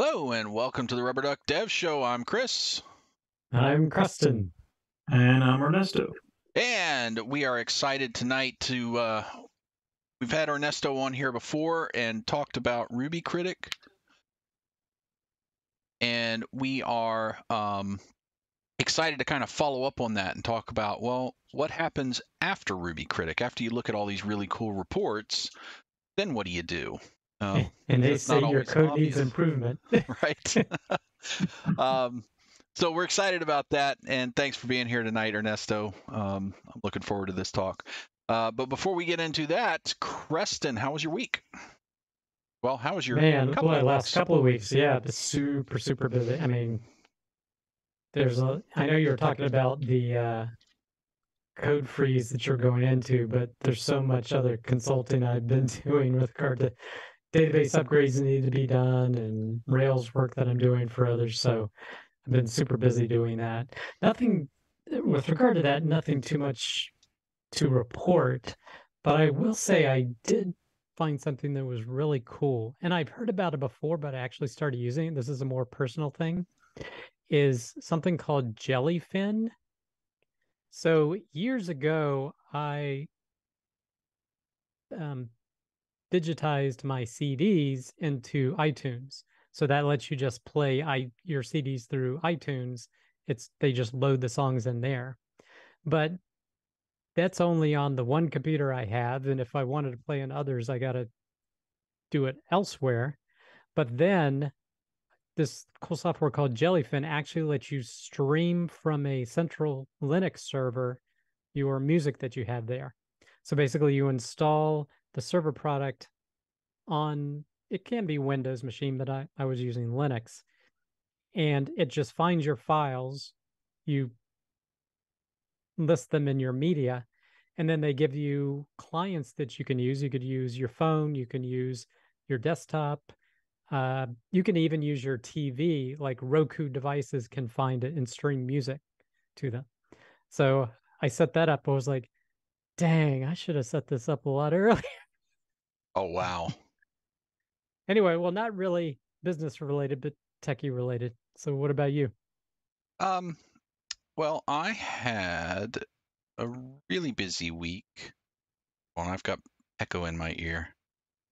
Hello and welcome to the Rubber Duck Dev Show. I'm Chris. I'm Creston. And I'm Ernesto. And we are excited tonight to uh we've had Ernesto on here before and talked about Ruby Critic. And we are um excited to kind of follow up on that and talk about well, what happens after Ruby Critic? After you look at all these really cool reports, then what do you do? Uh, and they say your code obvious. needs improvement. right. um, so we're excited about that, and thanks for being here tonight, Ernesto. Um, I'm looking forward to this talk. Uh, but before we get into that, Creston, how was your week? Well, how was your man? Couple boy, last couple of weeks, yeah, super super busy. I mean, there's a. I know you were talking about the uh, code freeze that you're going into, but there's so much other consulting I've been doing with regard to database upgrades that need to be done and Rails work that I'm doing for others. So I've been super busy doing that. Nothing with regard to that, nothing too much to report. But I will say I did find something that was really cool. And I've heard about it before, but I actually started using it. This is a more personal thing. Is something called Jellyfin. So years ago, I um, digitized my CDs into iTunes. So that lets you just play I, your CDs through iTunes. It's they just load the songs in there. But that's only on the one computer I have. And if I wanted to play in others, I got to do it elsewhere. But then this cool software called Jellyfin actually lets you stream from a central Linux server your music that you have there. So basically, you install the server product on it can be Windows machine, but I, I was using Linux. And it just finds your files, you list them in your media, and then they give you clients that you can use. You could use your phone, you can use your desktop, uh, you can even use your TV, like Roku devices can find it and stream music to them. So I set that up. I was like, dang, I should have set this up a lot earlier. Oh wow. Anyway, well, not really business related, but techie related. So, what about you? Um, well, I had a really busy week. Well, I've got echo in my ear.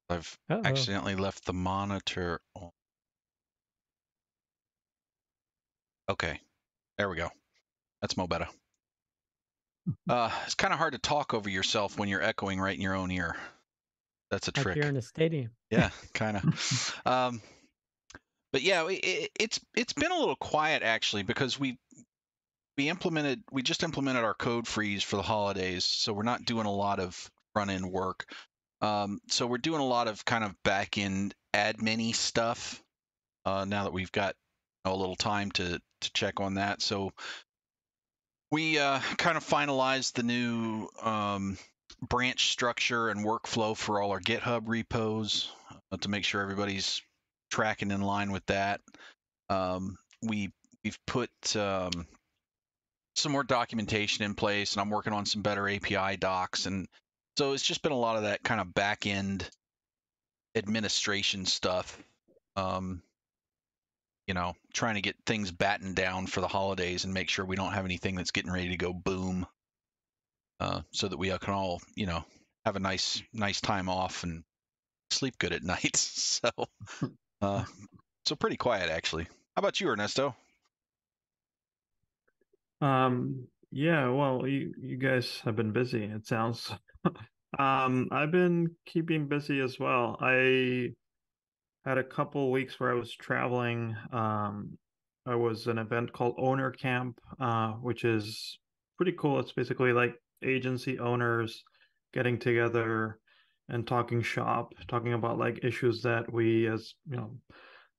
I've Uh-oh. accidentally left the monitor on. Okay, there we go. That's mo better. Uh, it's kind of hard to talk over yourself when you're echoing right in your own ear. That's a like trick. You're in a stadium. Yeah, kind of. um, but yeah, it, it's it's been a little quiet actually because we we implemented we just implemented our code freeze for the holidays, so we're not doing a lot of front end work. Um, so we're doing a lot of kind of back end admin stuff uh, now that we've got a little time to to check on that. So we uh, kind of finalized the new um, branch structure and workflow for all our GitHub repos uh, to make sure everybody's tracking in line with that. Um, we we've put um, some more documentation in place, and I'm working on some better API docs, and so it's just been a lot of that kind of back end administration stuff. Um, you know, trying to get things battened down for the holidays and make sure we don't have anything that's getting ready to go boom uh, so that we can all, you know, have a nice nice time off and sleep good at night. so, uh, so pretty quiet actually. How about you, Ernesto? Um, yeah, well, you you guys have been busy. It sounds. um, I've been keeping busy as well. I had a couple weeks where I was traveling. Um, I was an event called Owner Camp, uh, which is pretty cool. It's basically like agency owners getting together and talking shop, talking about like issues that we as you know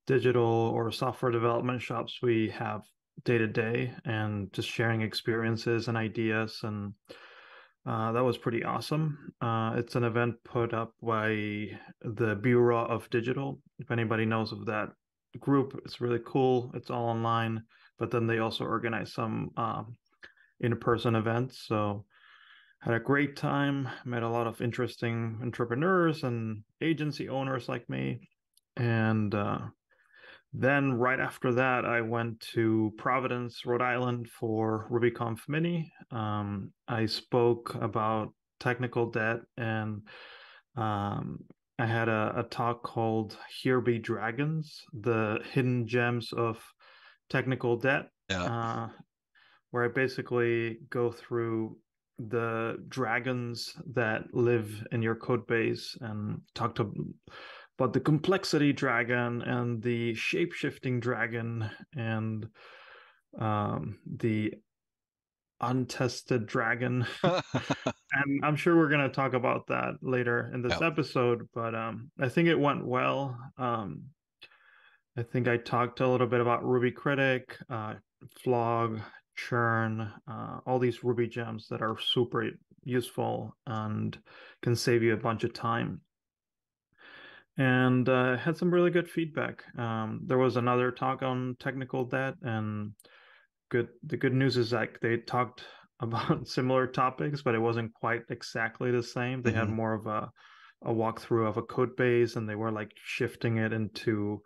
digital or software development shops we have day to day and just sharing experiences and ideas and uh, that was pretty awesome. Uh, it's an event put up by the Bureau of Digital. If anybody knows of that group, it's really cool. It's all online, but then they also organize some um, in-person events. So had a great time met a lot of interesting entrepreneurs and agency owners like me and uh, then right after that, I went to Providence, Rhode Island for RubyConf Mini. Um, I spoke about technical debt and um, I had a, a, talk called Here Be Dragons, the hidden gems of technical debt, yeah. uh, where I basically go through the dragons that live in your code base and talk to but the complexity dragon and the shape-shifting dragon and um, the untested dragon. And i'm sure we're going to talk about that later in this episode but um, i think it went well. Um, i think i talked a little bit about ruby critic uh, flog churn uh, all these ruby gems that are super useful and can save you a bunch of time and uh, had some really good feedback. Um, there was another talk on technical debt, and good. The good news is like they talked about similar topics, but it wasn't quite exactly the same. They mm-hmm. had more of a a walkthrough of a code base, and they were like shifting it into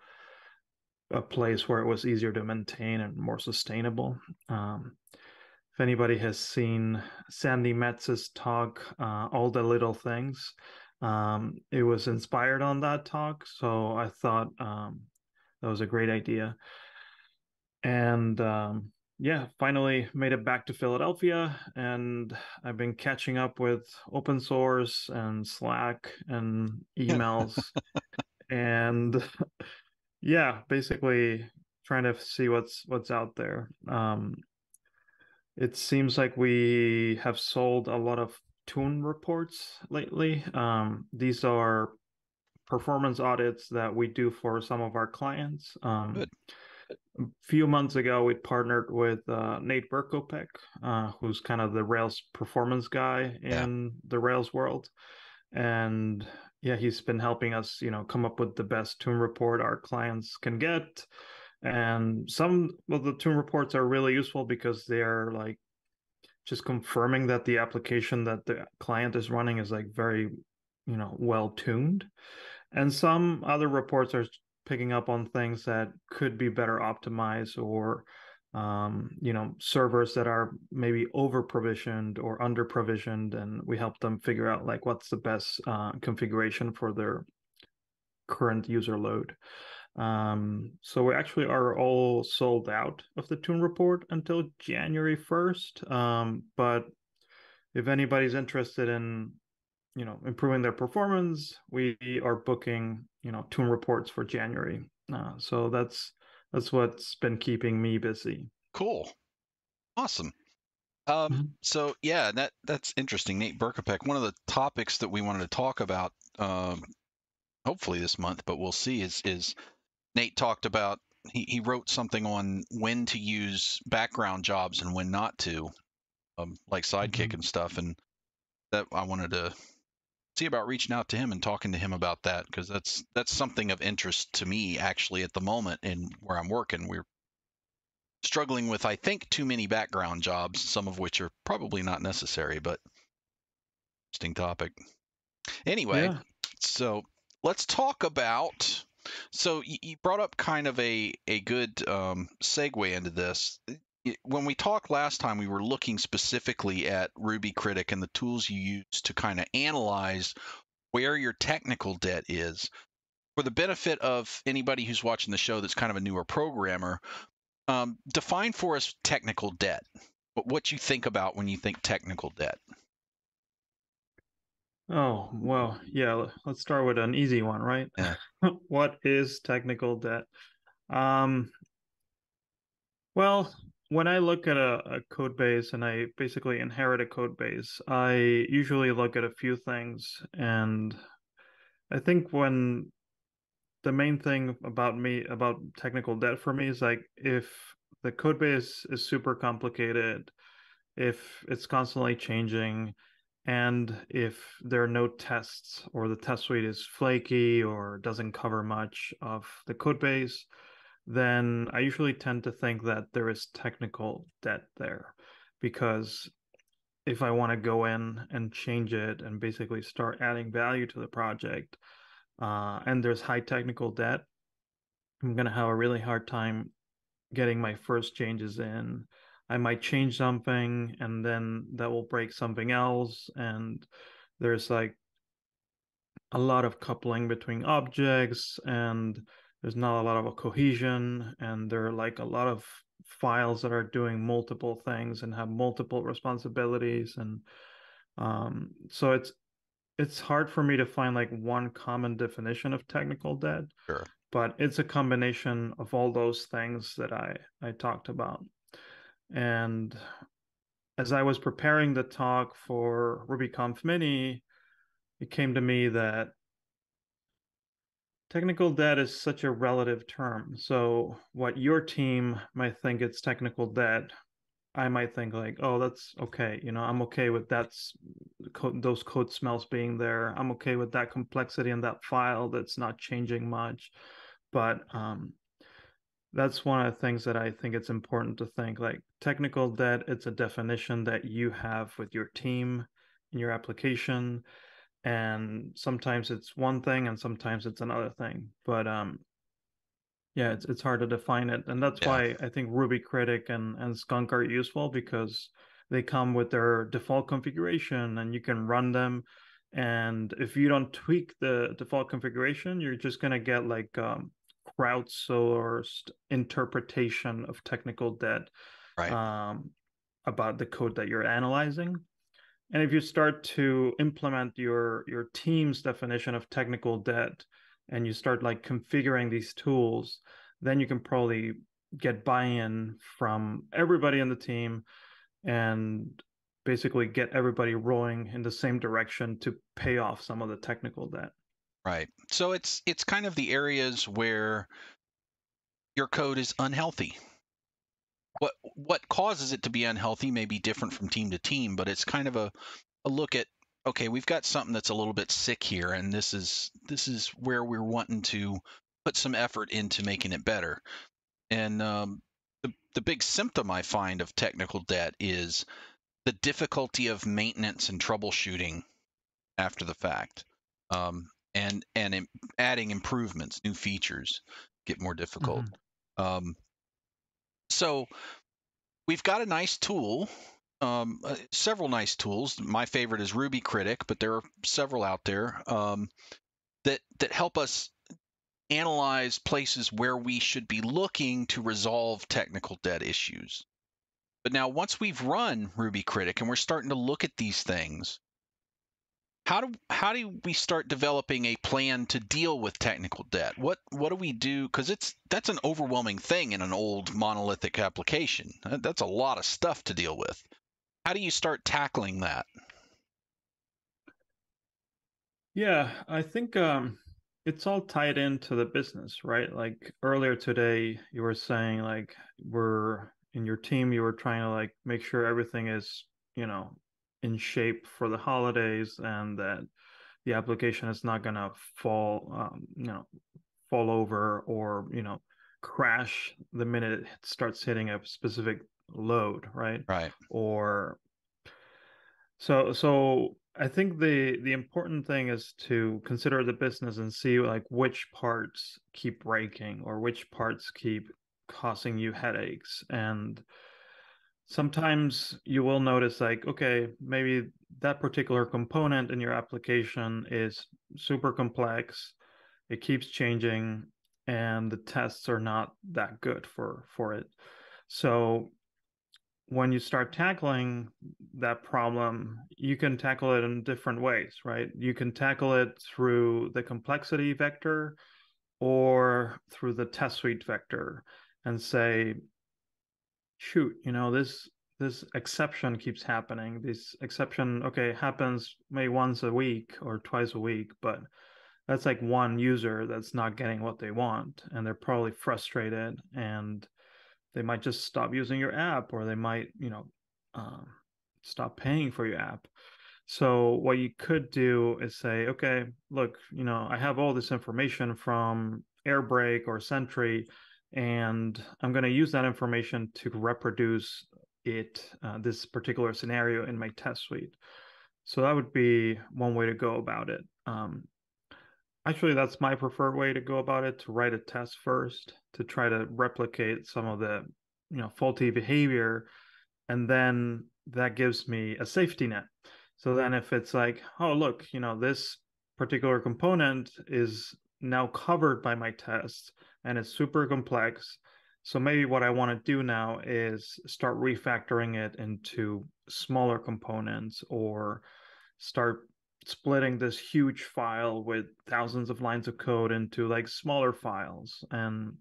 a place where it was easier to maintain and more sustainable. Um, if anybody has seen Sandi Metz's talk, uh, all the little things, um, it was inspired on that talk, so I thought um, that was a great idea. And um, yeah, finally made it back to Philadelphia, and I've been catching up with open source and Slack and emails, and yeah, basically trying to see what's what's out there. Um, it seems like we have sold a lot of tune reports lately. Um, these are performance audits that we do for some of our clients. Um, Good. A few months ago, we partnered with uh, Nate Berkopec, uh, who's kind of the Rails performance guy in yeah. the Rails world, and yeah, he's been helping us, you know, come up with the best tune report our clients can get. And some of the tune reports are really useful because they're like just confirming that the application that the client is running is like very you know well tuned and some other reports are picking up on things that could be better optimized or um, you know servers that are maybe over provisioned or under provisioned and we help them figure out like what's the best uh, configuration for their current user load um, so we actually are all sold out of the Tune Report until January 1st. Um, but if anybody's interested in, you know, improving their performance, we are booking, you know, Tune Reports for January. Uh, so that's that's what's been keeping me busy. Cool, awesome. Um, mm-hmm. so yeah, that that's interesting. Nate Berkopec. One of the topics that we wanted to talk about, um, hopefully this month, but we'll see, is is Nate talked about he, he wrote something on when to use background jobs and when not to, um, like Sidekiq mm-hmm. and stuff. And that I wanted to see about reaching out to him and talking to him about that because that's that's something of interest to me actually at the moment in where I'm working. We're struggling with I think too many background jobs, some of which are probably not necessary, but interesting topic. Anyway, yeah. so let's talk about so you brought up kind of a a good um, segue into this. When we talked last time, we were looking specifically at Ruby Critic and the tools you use to kind of analyze where your technical debt is. For the benefit of anybody who's watching the show that's kind of a newer programmer, um, define for us technical debt. What you think about when you think technical debt? Oh, well, yeah, let's start with an easy one, right? Yeah. what is technical debt? Um, well, when I look at a, a, code base and I basically inherit a code base, I usually look at a few things. And I think when the main thing about me, about technical debt for me is like if the code base is super complicated, if it's constantly changing, and if there are no tests or the test suite is flaky or doesn't cover much of the code base, then I usually tend to think that there is technical debt there. Because if I want to go in and change it and basically start adding value to the project, uh, and there's high technical debt, I'm going to have a really hard time getting my first changes in. I might change something and then that will break something else. And there's like a lot of coupling between objects and there's not a lot of a cohesion and there are like a lot of files that are doing multiple things and have multiple responsibilities and um, so it's it's hard for me to find like one common definition of technical debt sure. but it's a combination of all those things that i i talked about and as i was preparing the talk for rubyconf mini it came to me that technical debt is such a relative term. So what your team might think it's technical debt, I might think like, oh, that's okay. You know, I'm okay with that. Those code smells being there. I'm okay with that complexity in that file that's not changing much. But um, that's one of the things that I think it's important to think like technical debt. It's a definition that you have with your team in your application and sometimes it's one thing and sometimes it's another thing but um yeah it's it's hard to define it and that's yeah. why i think ruby critic and and skunk are useful because they come with their default configuration and you can run them and if you don't tweak the default configuration you're just going to get like um crowdsourced interpretation of technical debt right. um about the code that you're analyzing and if you start to implement your your team's definition of technical debt and you start like configuring these tools, then you can probably get buy-in from everybody in the team and basically get everybody rowing in the same direction to pay off some of the technical debt. Right. So it's it's kind of the areas where your code is unhealthy what what causes it to be unhealthy may be different from team to team, but it's kind of a, a look at okay, we've got something that's a little bit sick here, and this is this is where we're wanting to put some effort into making it better. And um, the the big symptom I find of technical debt is the difficulty of maintenance and troubleshooting after the fact, um, and and adding improvements, new features get more difficult. Mm-hmm. Um, so we've got a nice tool, um, uh, several nice tools. My favorite is Ruby Critic, but there are several out there um, that that help us analyze places where we should be looking to resolve technical debt issues. But now, once we've run Ruby Critic and we're starting to look at these things, how do how do we start developing a plan to deal with technical debt? What what do we do? Because it's that's an overwhelming thing in an old monolithic application. That's a lot of stuff to deal with. How do you start tackling that? Yeah, I think um, it's all tied into the business, right? Like earlier today, you were saying like we're in your team, you were trying to like make sure everything is you know in shape for the holidays and that the application is not going to fall um, you know fall over or you know crash the minute it starts hitting a specific load right? Right. Or so so i think the the important thing is to consider the business and see like which parts keep breaking or which parts keep causing you headaches. And sometimes you will notice like okay maybe that particular component in your application is super complex it keeps changing and the tests are not that good for for it. So when you start tackling that problem you can tackle it in different ways right? You can tackle it through the complexity vector or through the test suite vector and say shoot, you know, this this exception keeps happening. This exception, okay, happens maybe once a week or twice a week, but that's like one user that's not getting what they want, and they're probably frustrated, and they might just stop using your app, or they might, you know, um, stop paying for your app. So what you could do is say, okay, look, you know, I have all this information from Airbrake or Sentry and I'm going to use that information to reproduce it, uh, this particular scenario in my test suite. So that would be one way to go about it. Um, Actually, that's my preferred way to go about it to write a test first to try to replicate some of the you know faulty behavior and then that gives me a safety net so then if it's like oh look you know this particular component is now covered by my test and it's super complex. So maybe what i want to do now is start refactoring it into smaller components or start splitting this huge file with thousands of lines of code into like smaller files. And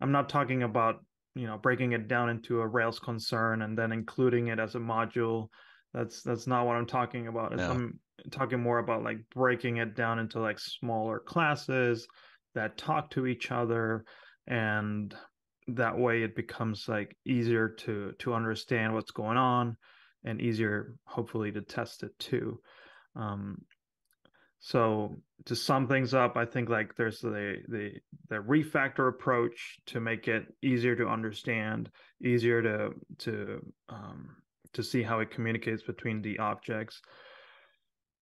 i'm not talking about you know breaking it down into a rails concern and then including it as a module that's that's not what i'm talking about no. i'm talking more about like breaking it down into like smaller classes that talk to each other and that way it becomes like easier to to understand what's going on and easier hopefully to test it too um, so to sum things up, I think like there's the the the refactor approach to make it easier to understand, easier to to um, to see how it communicates between the objects.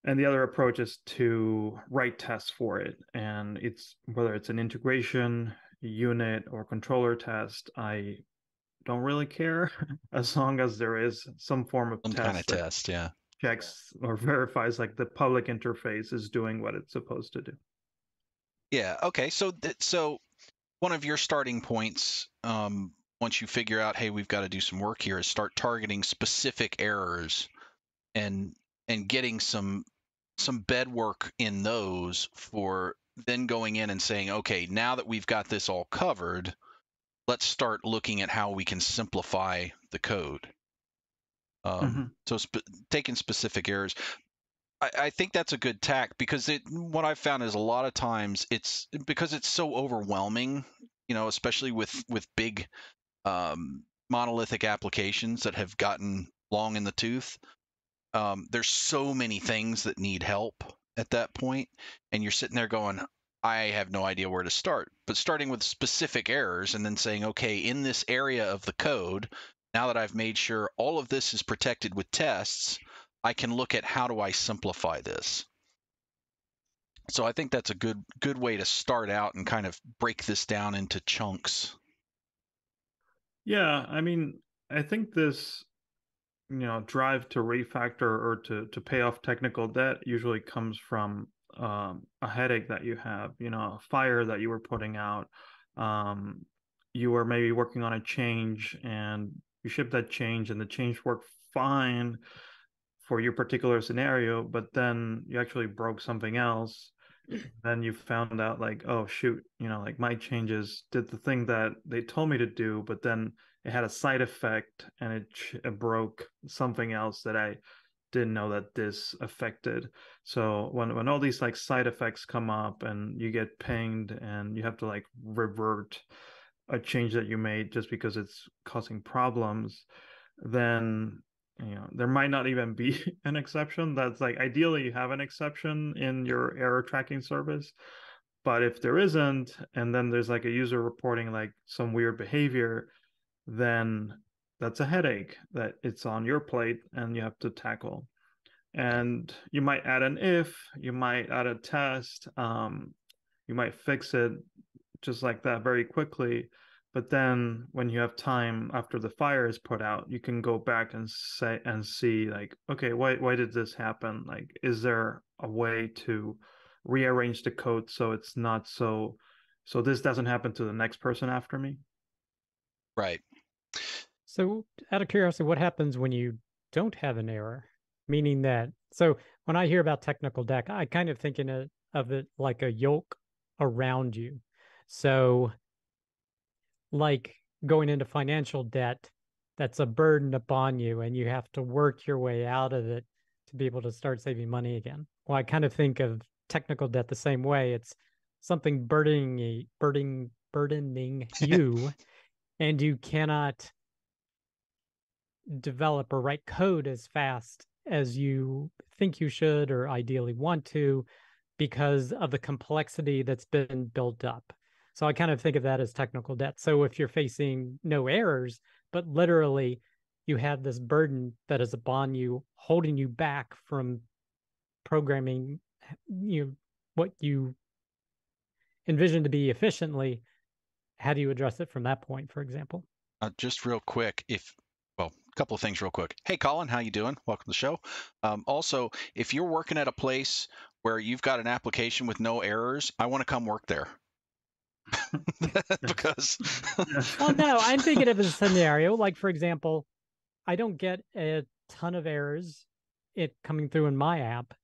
And the other approach is to write tests for it. And it's whether it's an integration, unit, or controller test, I don't really care as long as there is some form of some test kind of test, yeah checks or verifies like the public interface is doing what it's supposed to do. Yeah. Okay. So th- so one of your starting points um, once you figure out, hey, we've got to do some work here, is start targeting specific errors and and getting some some bed work in those for then going in and saying, okay, now that we've got this all covered, let's start looking at how we can simplify the code. Um, mm-hmm. So sp- taking specific errors, I, I, think that's a good tack because it, what I've found is a lot of times it's because it's so overwhelming, you know, especially with with big um, monolithic applications that have gotten long in the tooth. Um, there's so many things that need help at that point, and you're sitting there going, I have no idea where to start. But starting with specific errors and then saying, okay, in this area of the code, now that I've made sure all of this is protected with tests, I can look at how do I simplify this. So I think that's a good good way to start out and kind of break this down into chunks. Yeah, I mean, I think this you know drive to refactor or to to pay off technical debt usually comes from um, a headache that you have, you know, a fire that you were putting out. Um, you were maybe working on a change and you ship that change and the change worked fine for your particular scenario, but then you actually broke something else. Then you found out like, oh shoot, you know, like my changes did the thing that they told me to do, but then it had a side effect and it, it broke something else that I didn't know that this affected. So when when all these like side effects come up and you get pinged and you have to like revert a change that you made just because it's causing problems, then you know there might not even be an exception. That's like ideally you have an exception in your error tracking service. But if there isn't, and then there's like a user reporting like some weird behavior, then that's a headache that it's on your plate and you have to tackle. And you might add an if, you might add a test, um, you might fix it just like that very quickly. But then when you have time after the fire is put out, you can go back and say and see like, okay, why why did this happen? Like, is there a way to rearrange the code so it's not so so this doesn't happen to the next person after me? Right. So out of curiosity, what happens when you don't have an error? Meaning that so when I hear about technical debt, I kind of think in it, of it like a yoke around you. So, like going into financial debt, that's a burden upon you, and you have to work your way out of it to be able to start saving money again. Well, I kind of think of technical debt the same way. It's something burdening, burdening, burdening you, and you cannot develop or write code as fast as you think you should or ideally want to because of the complexity that's been built up. So I kind of think of that as technical debt. So if you're facing no errors, but literally you have this burden that is upon you, holding you back from programming you what you envision to be efficiently, how do you address it from that point, for example? Uh, just real quick, if well, a couple of things real quick. Hey, Colin, how you doing? Welcome to the show. Um, also, if you're working at a place where you've got an application with no errors, I want to come work there. because well no i'm thinking of a scenario like for example i don't get a ton of errors it coming through in my app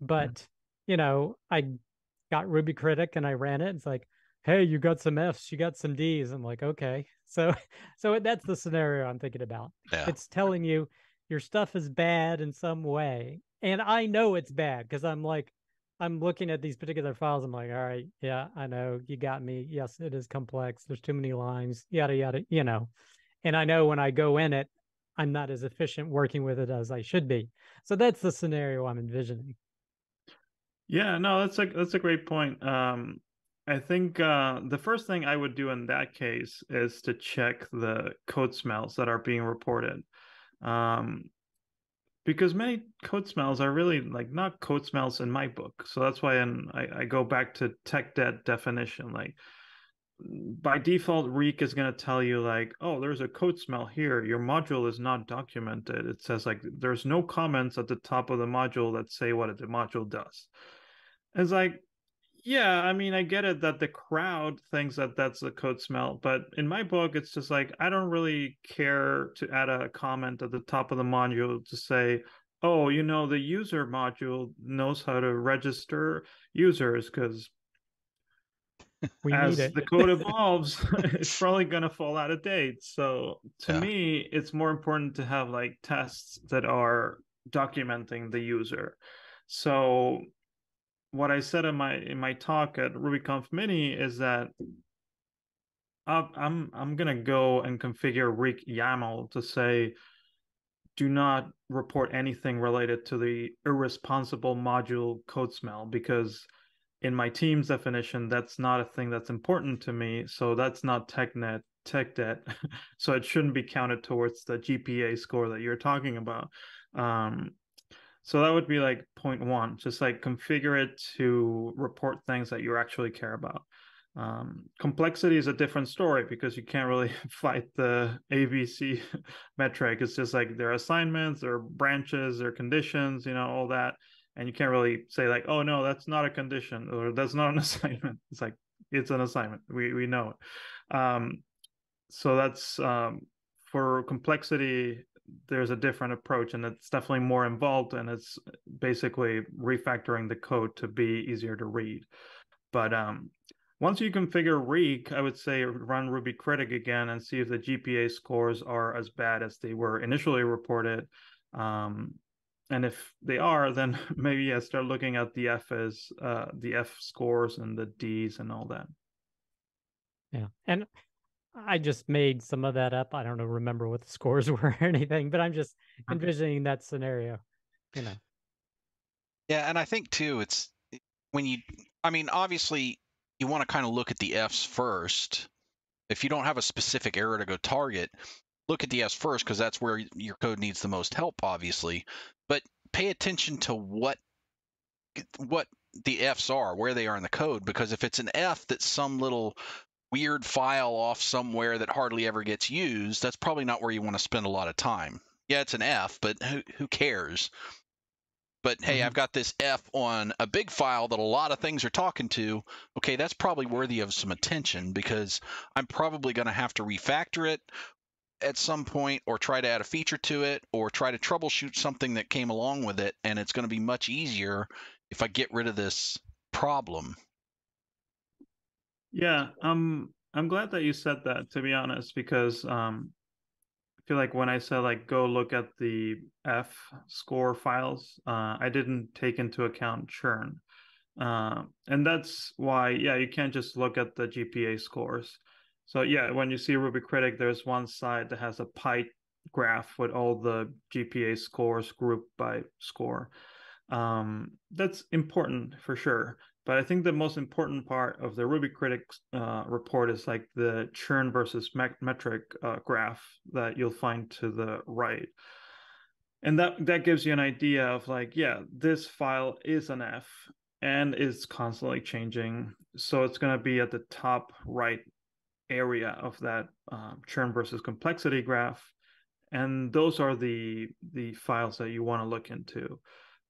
but you know i got ruby critic and i ran it it's like hey you got some f's you got some d's i'm like okay. So so that's the scenario i'm thinking about. Yeah. it's telling you your stuff is bad in some way and i know it's bad because i'm like I'm looking at these particular files. I'm like, all right, yeah, I know you got me. Yes, it is complex. There's too many lines, yada, yada, you know. And I know when I go in it, I'm not as efficient working with it as I should be. So that's the scenario I'm envisioning. Yeah, no, that's a that's a great point. Um, I think uh, the first thing I would do in that case is to check the code smells that are being reported. Um, because many code smells are really like not code smells in my book. So that's why I'm, I, I go back to tech debt definition. Like by default, Reek is going to tell you like, oh, there's a code smell here. Your module is not documented. It says like there's no comments at the top of the module that say what the module does. It's like yeah, I mean, I get it that the crowd thinks that that's a code smell, but in my book, it's just like I don't really care to add a comment at the top of the module to say, oh, you know, the user module knows how to register users because as the code evolves, it's probably going to fall out of date. So to yeah. me, it's more important to have like tests that are documenting the user. So what I said in my in my talk at RubyConf Mini is that I'm I'm gonna go and configure Reek YAML to say do not report anything related to the irresponsible module code smell because in my team's definition that's not a thing that's important to me so that's not technet tech debt. So it shouldn't be counted towards the gpa score that you're talking about. Um, so that would be like point one, just like configure it to report things that you actually care about. Um, complexity is a different story because you can't really fight the ABC metric. It's just like there are assignments, there are branches, there are conditions, you know, all that. And you can't really say like, oh no, that's not a condition or that's not an assignment. It's like it's an assignment. We we know it. Um, so that's um, for complexity there's a different approach and it's definitely more involved and it's basically refactoring the code to be easier to read but um, once you configure Reek, I would say run Ruby Critic again and see if the GPA scores are as bad as they were initially reported. Um, and if they are, then maybe yeah, start looking at the F's, uh, the F scores and the D's and all that. Yeah, and I just made some of that up. I don't know, remember what the scores were or anything, but I'm just envisioning that scenario, you know. Yeah, and I think too, it's eh, when you, I mean, obviously, you want to kind of look at the F's first. If you don't have a specific error to go target, look at the F's first because that's where your code needs the most help, obviously. But pay attention to what eh, what the F's are, where they are in the code, because if it's an F that's some little weird file off somewhere that hardly ever gets used, that's probably not where you want to spend a lot of time. Yeah, it's an F, but who, who cares? But hey, mm-hmm. I've got this F on a big file that a lot of things are talking to. Okay, that's probably worthy of some attention because I'm probably going to have to refactor it at some point or try to add a feature to it or try to troubleshoot something that came along with it. And it's going to be much easier if I get rid of this problem. Yeah, um, I'm glad that you said that. To be honest, because um, I feel like when I said like go look at the F score files, uh, I didn't take into account churn, uh, and that's why yeah you can't just look at the GPA scores. So yeah, when you see Ruby Critic, there's one side that has a pie graph with all the GPA scores grouped by score. Um, that's important for sure. But I think the most important part of the Ruby Critics uh, report is like the churn versus metric uh, graph that you'll find to the right. And that, that gives you an idea of like, yeah, this file is an F. and is constantly changing. So it's going to be at the top right area of that um, churn versus complexity graph, and those are the the files that you want to look into.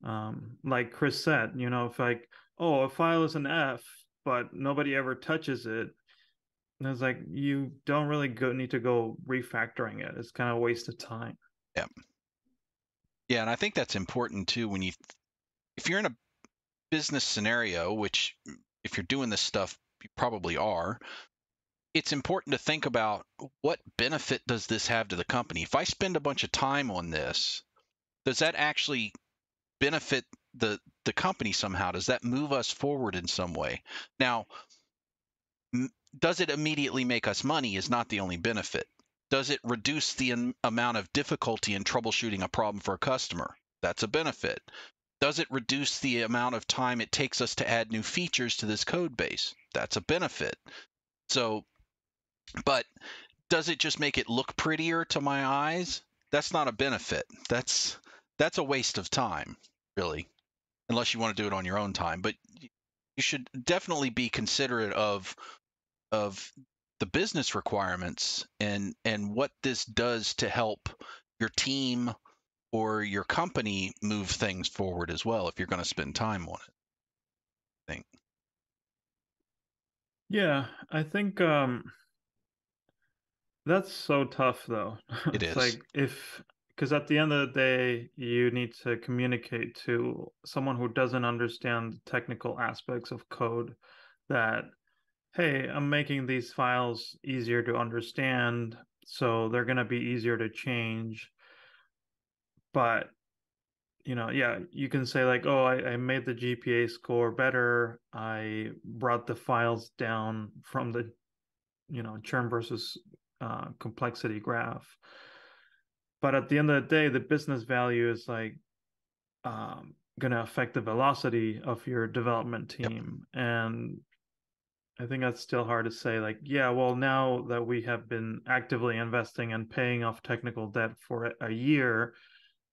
Um, like Chris said, you know, if like oh a file is an F, but nobody ever touches it, and it's like you don't really go need to go refactoring it. It's kind of a waste of time. Yeah. Yeah, and I think that's important too when you if you're in a business scenario, which if you're doing this stuff, you probably are, it's important to think about what benefit does this have to the company? If I spend a bunch of time on this, does that actually benefit the the company somehow? Does that move us forward in some way? Now, does it immediately make us money is not the only benefit. Does it reduce the amount of difficulty in troubleshooting a problem for a customer? That's a benefit. Does it reduce the amount of time it takes us to add new features to this code base? That's a benefit. So, but does it just make it look prettier to my eyes? That's not a benefit. That's that's a waste of time, really, unless you want to do it on your own time. But you should definitely be considerate of of the business requirements and and what this does to help your team or your company move things forward as well if you're going to spend time on it. I think. Yeah, I think um that's so tough though. It is. like if because at the end of the day you need to communicate to someone who doesn't understand the technical aspects of code that hey, I'm making these files easier to understand, so they're going to be easier to change. But you know yeah you can say like oh I, I made the gpa score better. I brought the files down from the you know churn versus uh, complexity graph but at the end of the day the business value is like um, going to affect the velocity of your development team yep. and i think that's still hard to say like yeah well now that we have been actively investing and paying off technical debt for a year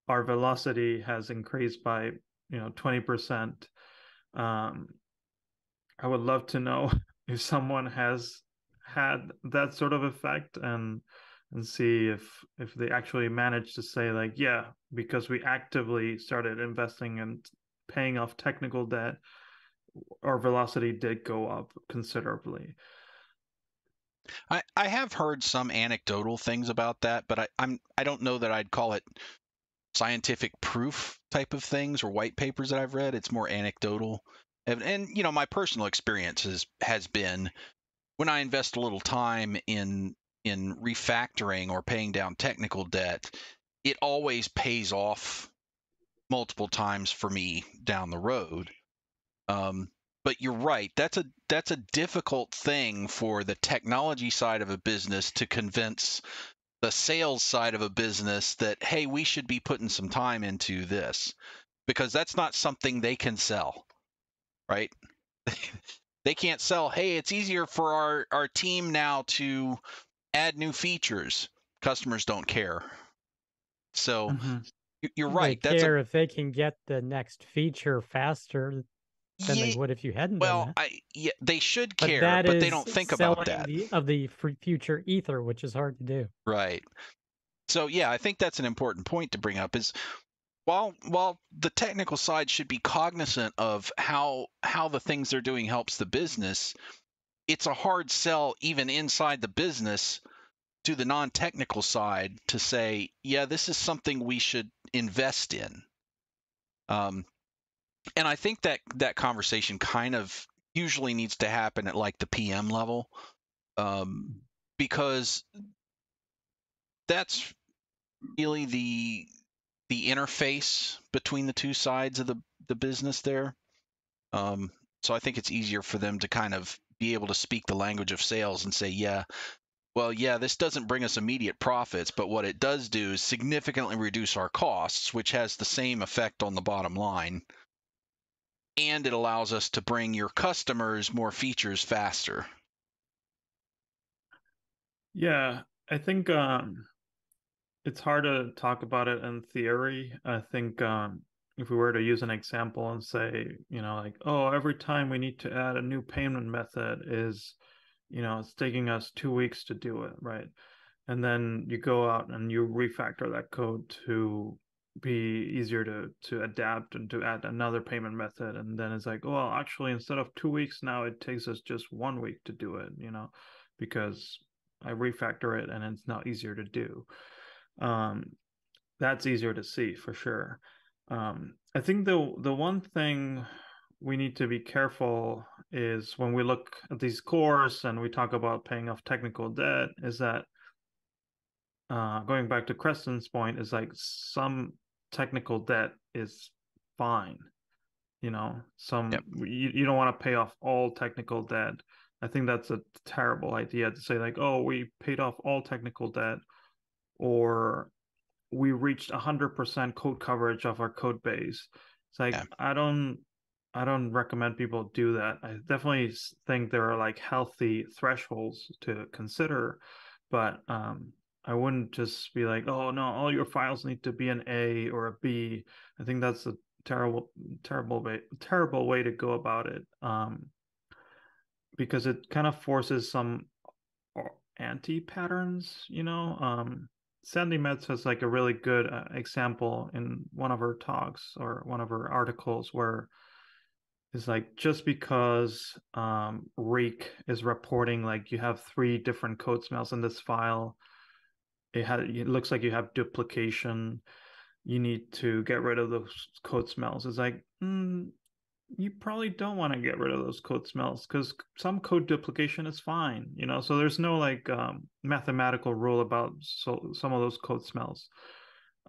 our velocity has increased by you know 20% um, i would love to know if someone has had that sort of effect and and see if if they actually managed to say like yeah because we actively started investing and paying off technical debt our velocity did go up considerably I, I have heard some anecdotal things about that, but I, I'm I don't know that I'd call it scientific proof type of things or white papers that I've read. It's more anecdotal. And, and you know, my personal experience has, has been when I invest a little time in in refactoring or paying down technical debt, it always pays off multiple times for me down the road. Um, but you're right. That's a that's a difficult thing for the technology side of a business to convince the sales side of a business that hey we should be putting some time into this because that's not something they can sell right they can't sell hey it's easier for our our team now to add new features customers don't care. So mm-hmm. you're right they care a, if they can get the next feature faster than yeah, they would if you hadn't well I, yeah, they should care but, but they don't think about that. the, of the future ether which is hard to do. Right. So yeah i think that's an important point to bring up is while while the technical side should be cognizant of how how the things they're doing helps the business it's a hard sell even inside the business to the non-technical side to say yeah this is something we should invest in um, and I think that that conversation kind of usually needs to happen at like the PM level, um, because that's really the the interface between the two sides of the the business there. Um, so I think it's easier for them to kind of be able to speak the language of sales and say, yeah, well, yeah, this doesn't bring us immediate profits, but what it does do is significantly reduce our costs, which has the same effect on the bottom line and it allows us to bring your customers more features faster. Yeah, I think um, it's hard to talk about it in theory. I think um, if we were to use an example and say, you know, like, oh, every time we need to add a new payment method is, you know, it's taking us two weeks to do it, right? And then you go out and you refactor that code to be easier to to adapt and to add another payment method and then it's like well actually instead of two weeks now it takes us just one week to do it you know because i refactor it and it's now easier to do um that's easier to see for sure um i think the the one thing we need to be careful is when we look at these cores and we talk about paying off technical debt is that uh, going back to Creston's point, is like some technical debt is fine. You know, some yep. you, you don't want to pay off all technical debt. I think that's a terrible idea to say like, oh, we paid off all technical debt, or we reached 100% code coverage of our code base. It's like yeah. I don't I don't recommend people do that. I definitely think there are like healthy thresholds to consider, but um, I wouldn't just be like, oh no, all your files need to be an A or a B. I think that's a terrible, terrible way, terrible way to go about it. Um, because it kind of forces some anti patterns, you know. Um, Sandi Metz has like a really good uh, example in one of her talks or one of her articles where it's like just because um, Reek is reporting like you have three different code smells in this file it had it looks like you have duplication you need to get rid of those code smells. It's like mm, you probably don't want to get rid of those code smells because some code duplication is fine you know? So there's no like um, mathematical rule about so some of those code smells.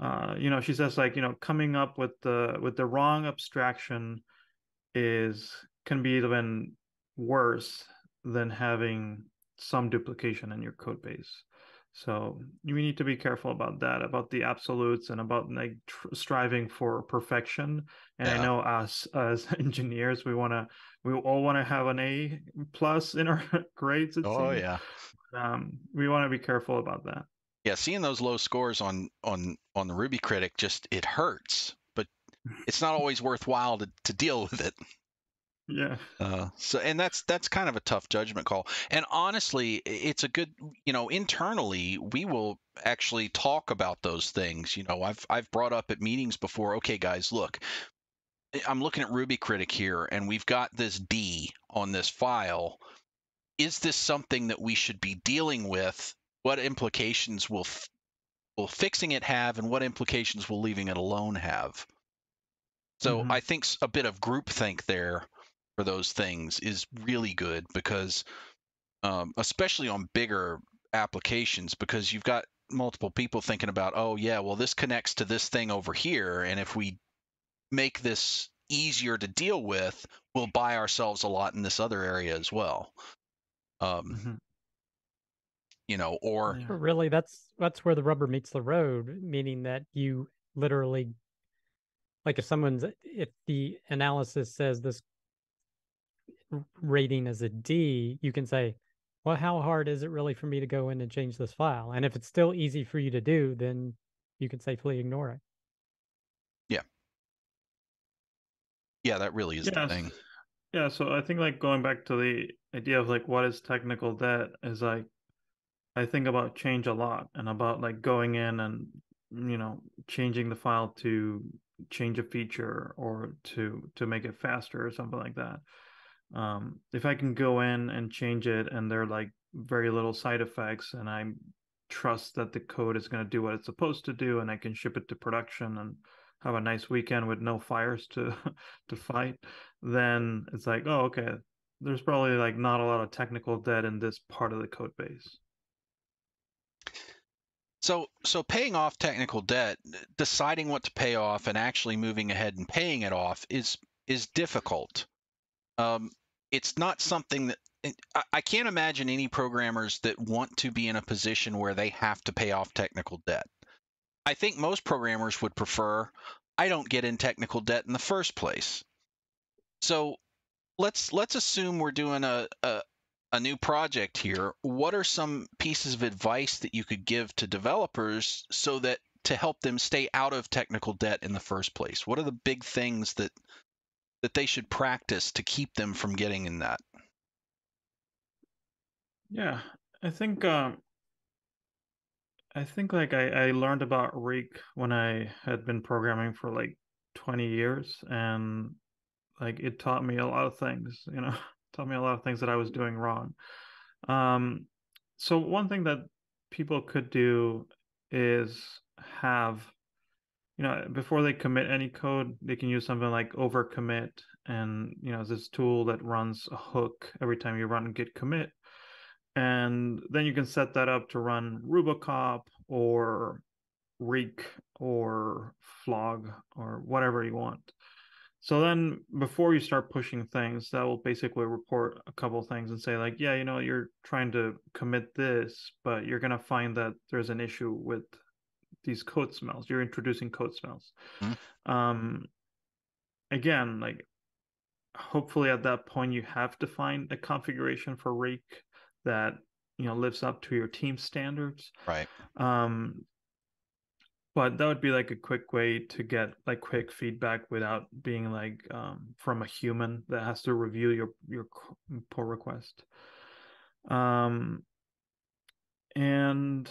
Uh, you know she says like you know coming up with the with the wrong abstraction is can be even worse than having some duplication in your code base so you need to be careful about that, about the absolutes, and about like tr- striving for perfection. And yeah. I know us as engineers, we want to, we all want to have an A plus in our grades. oh seems. yeah. Um, we want to be careful about that. Yeah, seeing those low scores on on on the Ruby Critic just it hurts, but it's not always worthwhile to to deal with it. Yeah. Uh, so and that's that's kind of a tough judgment call. And honestly, it's a good you know internally we will actually talk about those things. You know, I've I've brought up at meetings before. Okay, guys, look, I'm looking at Ruby Critic here, and we've got this D on this file. Is this something that we should be dealing with? What implications will will fixing it have, and what implications will leaving it alone have? So mm-hmm. I think a bit of groupthink there for those things is really good because um, especially on bigger applications because you've got multiple people thinking about oh yeah well this connects to this thing over here and if we make this easier to deal with we'll buy ourselves a lot in this other area as well um, mm-hmm. you know or really that's that's where the rubber meets the road meaning that you literally like if someone's if the analysis says this rating as a D, you can say, well, how hard is it really for me to go in and change this file? And if it's still easy for you to do, then you can safely ignore it. Yeah. Yeah, that really is yeah. the thing. Yeah, so I think like going back to the idea of like what is technical debt is like I think about change a lot and about like going in and you know changing the file to change a feature or to to make it faster or something like that um, if I can go in and change it and there are like very little side effects and I trust that the code is going to do what it's supposed to do and I can ship it to production and have a nice weekend with no fires to to fight, then it's like, oh, okay, there's probably like not a lot of technical debt in this part of the code base. So, so paying off technical debt, deciding what to pay off, and actually moving ahead and paying it off is is difficult. Um, it's not something that I can't imagine any programmers that want to be in a position where they have to pay off technical debt. I think most programmers would prefer I don't get in technical debt in the first place. So let's let's assume we're doing a, a, a new project here. What are some pieces of advice that you could give to developers so that to help them stay out of technical debt in the first place? What are the big things that that they should practice to keep them from getting in that? Yeah, I think um, I think like I, I learned about Reek when I had been programming for like 20 years and like it taught me a lot of things, you know, taught me a lot of things that I was doing wrong. Um, so one thing that people could do is have you know before they commit any code they can use something like overcommit and you know this tool that runs a hook every time you run git commit. And then you can set that up to run rubocop or reek or flog or whatever you want. So then before you start pushing things that will basically report a couple things and say like yeah you know you're trying to commit this but you're going to find that there's an issue with these code smells. You're introducing code smells. Mm-hmm. um again like hopefully at that point you have defined a configuration for reek that you know lives up to your team standards. Right. Um but that would be like a quick way to get like quick feedback without being like um, from a human that has to review your your pull request. Um and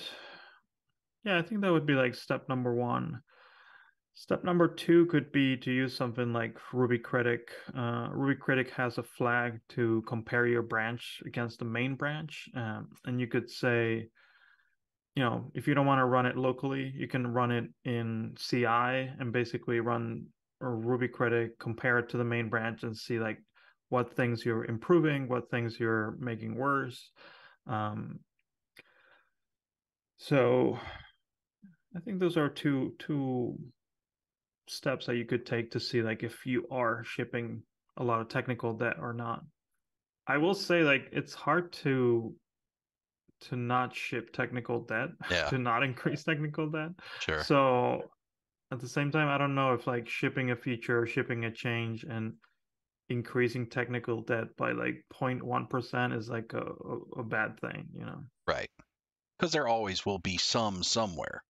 yeah i think that would be like step number one Step number two could be to use something like Ruby Critic. Uh, Ruby Critic has a flag to compare your branch against the main branch. Um, and you could say, you know, if you don't want to run it locally, you can run it in CI and basically run a Ruby Critic, compare it to the main branch and see like what things you're improving, what things you're making worse. Um, so I think those are two two steps that you could take to see like if you are shipping a lot of technical debt or not. I will say like it's hard to to not ship technical debt, yeah. to not increase technical debt. Sure. So at the same time, I don't know if like shipping a feature, shipping a change, and increasing technical debt by like 0.1% is like a, a, a bad thing, you know? Right. Because there always will be some somewhere.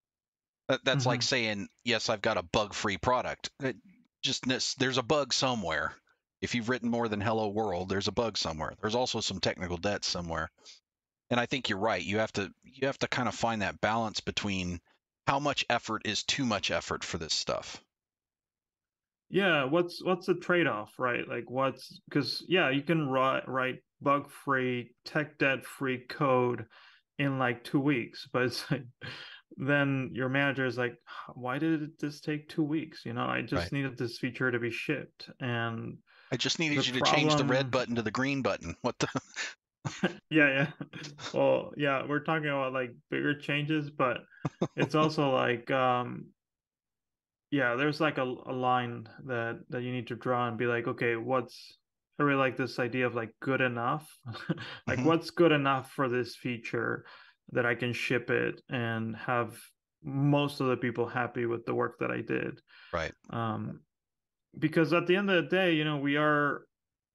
That, that's mm-hmm. like saying, yes, I've got a bug free product. It just there's a bug somewhere. If you've written more than hello world, there's a bug somewhere. There's also some technical debt somewhere. And I think you're right. You have to you have to kind of find that balance between how much effort is too much effort for this stuff. Yeah, what's what's the trade-off, right? Like what's because yeah, you can write write bug-free, tech debt-free code in like two weeks, but it's like then your manager is like, why did this take two weeks? You know, I just right. needed this feature to be shipped. And I just needed you problem... to change the red button to the green button. What the? yeah, yeah. Well, yeah, we're talking about like bigger changes, but it's also like, um, yeah, there's like a, a line that that you need to draw and be like, okay, what's I really like this idea of like good enough. like, mm-hmm. what's good enough for this feature? That I can ship it and have most of the people happy with the work that I did. Right. Um, because at the end of the day, you know, we are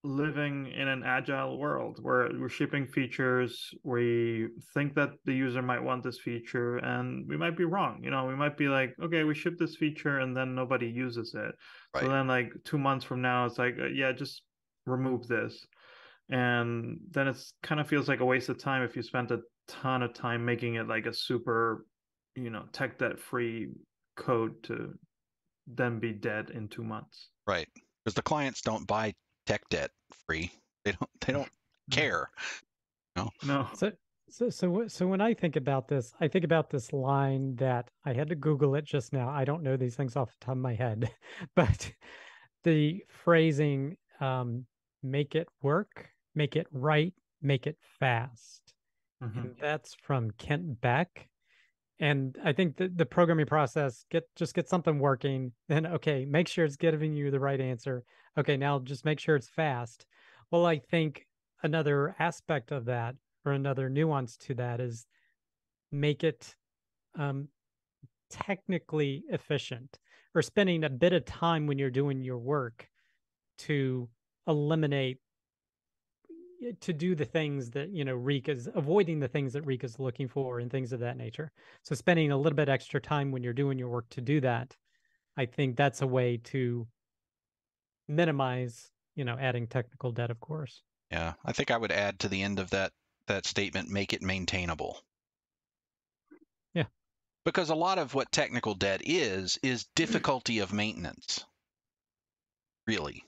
living in an agile world where we're shipping features. We think that the user might want this feature, and we might be wrong. You know, we might be like, okay, we ship this feature, and then nobody uses it. Right. So then, like two months from now, it's like, uh, yeah, just remove this and then it's kind of feels like a waste of time if you spent a ton of time making it like a super, you know, tech debt free code to then be dead in two months. Right. Because the clients don't buy tech debt free. They don't they don't care. No. No. So so so so when I think about this, I think about this line that I had to Google it just now. I don't know these things off the top of my head, but the phrasing um, make it work, make it right, make it fast. Mm-hmm. That's from Kent Beck. And I think the, the programming process get just get something working. Then okay, make sure it's giving you the right answer. Okay, now just make sure it's fast. Well, I think another aspect of that or another nuance to that is make it um, technically efficient or spending a bit of time when you're doing your work to eliminate Eh, to do the things that you know Reek is avoiding the things that Reek is looking for and things of that nature. So spending a little bit extra time when you're doing your work to do that, I think that's a way to minimize, you know, adding technical debt, of course. Yeah, I think I would add to the end of that that statement, make it maintainable. Yeah. Because a lot of what technical debt is is mm. difficulty of maintenance. Really.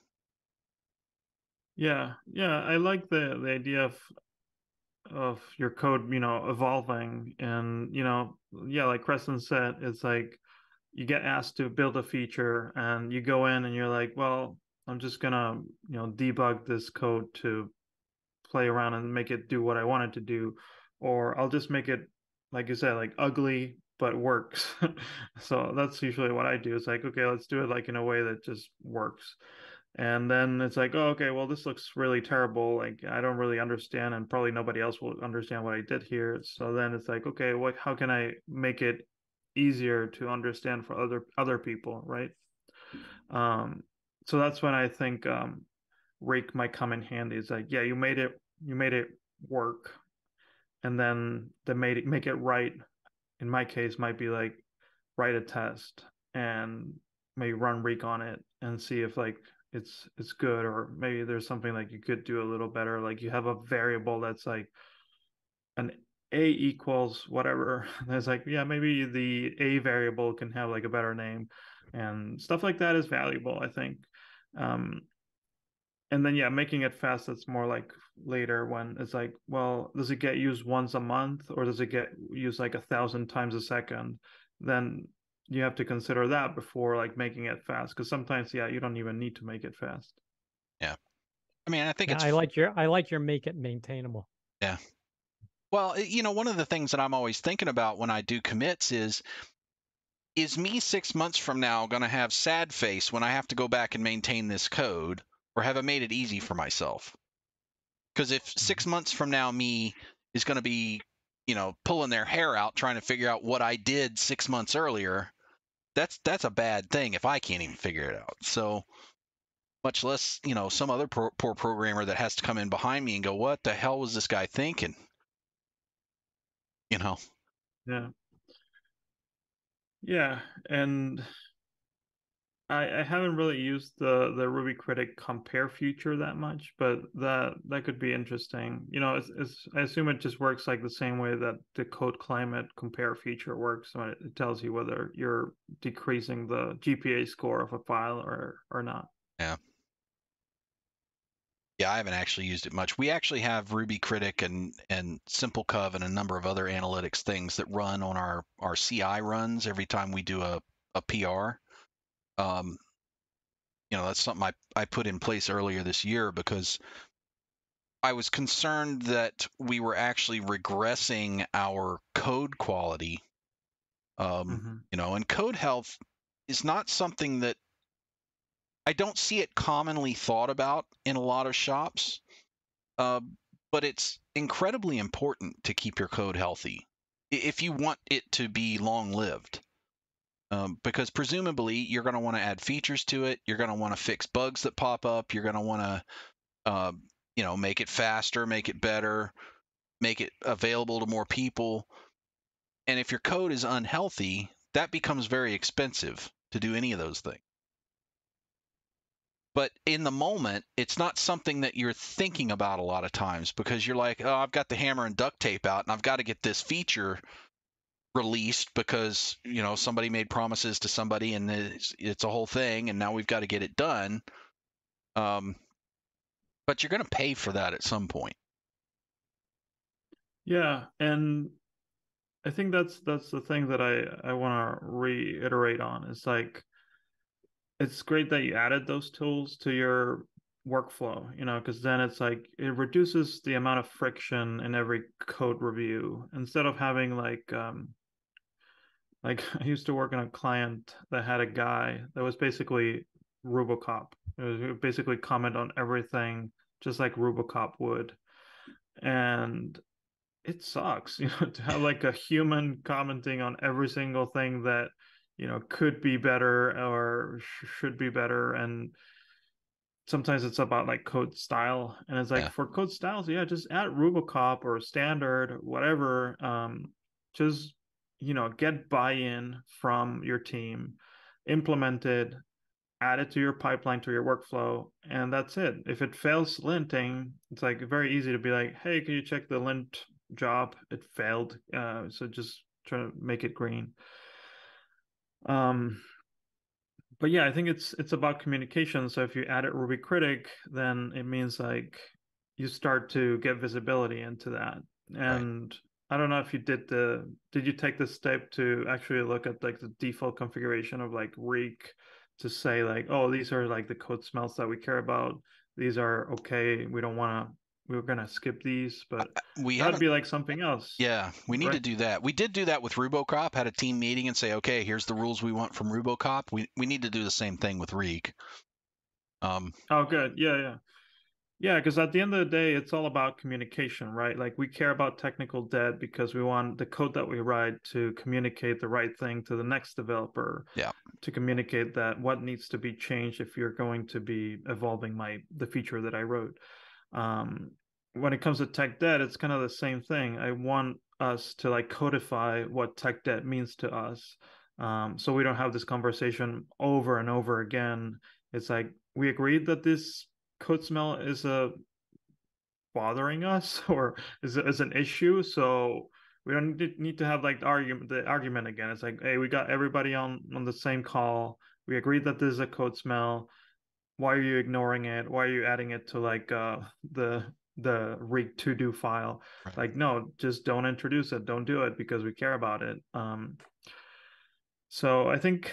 Yeah, yeah, I like the the idea of of your code, you know, evolving and you know, yeah, like Creston said, it's like you get asked to build a feature and you go in and you're like, well, I'm just gonna, you know, debug this code to play around and make it do what I want it to do, or I'll just make it, like you said, like ugly but works. so that's usually what I do. It's like, okay, let's do it like in a way that just works and then it's like oh okay well this looks really terrible like i don't really understand and probably nobody else will understand what i did here. So then it's like okay what how can i make it easier to understand for other other people right? Um so that's when i think um reek might come in handy. It's like yeah you made it you made it work. And then the made it make it right in my case might be like write a test and maybe run reek on it and see if like it's it's good or maybe there's something like you could do a little better like you have a variable that's like an a equals whatever there's like yeah maybe the a variable can have like a better name and stuff like that is valuable i think um and then yeah making it fast it's more like later when it's like well does it get used once a month or does it get used like a thousand times a second? Then you have to consider that before like making it fast because sometimes yeah you don't even need to make it fast. Yeah. I mean i think yeah, it's i like your i like your make it maintainable. Yeah. Well you know one of the things that i'm always thinking about when i do commits is is me six months from now going to have sad face when i have to go back and maintain this code or have i made it easy for myself? Because if six mm-hmm. months from now me is going to be you know pulling their hair out trying to figure out what i did six months earlier that's that's a bad thing if I can't even figure it out. So much less, you know, some other poor, poor programmer that has to come in behind me and go, "What the hell was this guy thinking?" You know. Yeah. Yeah, and I, I haven't really used the the Ruby Critic compare feature that much, but that that could be interesting. You know, it's, it's I assume it just works like the same way that the code climate compare feature works. It tells you whether you're decreasing the GPA score of a file or or not. Yeah. Yeah, I haven't actually used it much. We actually have Ruby Critic and and SimpleCov and a number of other analytics things that run on our our CI runs every time we do a a PR um, you know, that's something I, I put in place earlier this year because I was concerned that we were actually regressing our code quality. Um, mm-hmm. You know, and code health is not something that I don't see it commonly thought about in a lot of shops, uh, but it's incredibly important to keep your code healthy if you want it to be long lived um, because presumably you're going to want to add features to it. You're going to want to fix bugs that pop up. You're going to want to, uh, you know, make it faster, make it better, make it available to more people. And if your code is unhealthy, that becomes very expensive to do any of those things. But in the moment, it's not something that you're thinking about a lot of times because you're like, oh, I've got the hammer and duct tape out and I've got to get this feature released because you know somebody made promises to somebody and it's, it's a whole thing and now we've got to get it done um, but you're going to pay for that at some point. Yeah and i think that's that's the thing that i i want to reiterate on is like it's great that you added those tools to your workflow you know because then it's like it reduces the amount of friction in every code review instead of having like um, like I used to work on a client that had a guy that was basically Rubocop. It was basically comment on everything just like Rubocop would. And it sucks, you know, to have like a human commenting on every single thing that, you know, could be better or sh- should be better. And sometimes it's about like code style and it's like Yeah. for code styles yeah just add rubocop or standard whatever um just you know get buy-in from your team implement it add it to your pipeline to your workflow and that's it if it fails linting it's like very easy to be like hey can you check the lint job it failed uh, so just try to make it green um but yeah, I think it's it's about communication. So if you add it Ruby Critic, then it means like you start to get visibility into that. And right. I don't know if you did the did you take the step to actually look at like the default configuration of like Reek to say like, oh, these are like the code smells that we care about. These are okay. We don't want to we were gonna skip these, but we that'd be like something else. Yeah, we need right? to do that. We did do that with RuboCop. Had a team meeting and say, okay, here's the rules we want from RuboCop. We we need to do the same thing with Reek. Um. Oh, good. Yeah, yeah, yeah. Because at the end of the day, it's all about communication, right? Like we care about technical debt because we want the code that we write to communicate the right thing to the next developer. Yeah. To communicate that what needs to be changed if you're going to be evolving my the feature that I wrote. Um, when it comes to tech debt, it's kind of the same thing. I want us to like codify what tech debt means to us. Um, so we don't have this conversation over and over again. It's like we agreed that this code smell is a uh, bothering us or is is an issue. So we don't need to have like the argument the argument again. It's like, hey, we got everybody on on the same call. We agreed that this is a code smell why are you ignoring it why are you adding it to like uh the the rig to do file right. like no just don't introduce it don't do it because we care about it um so i think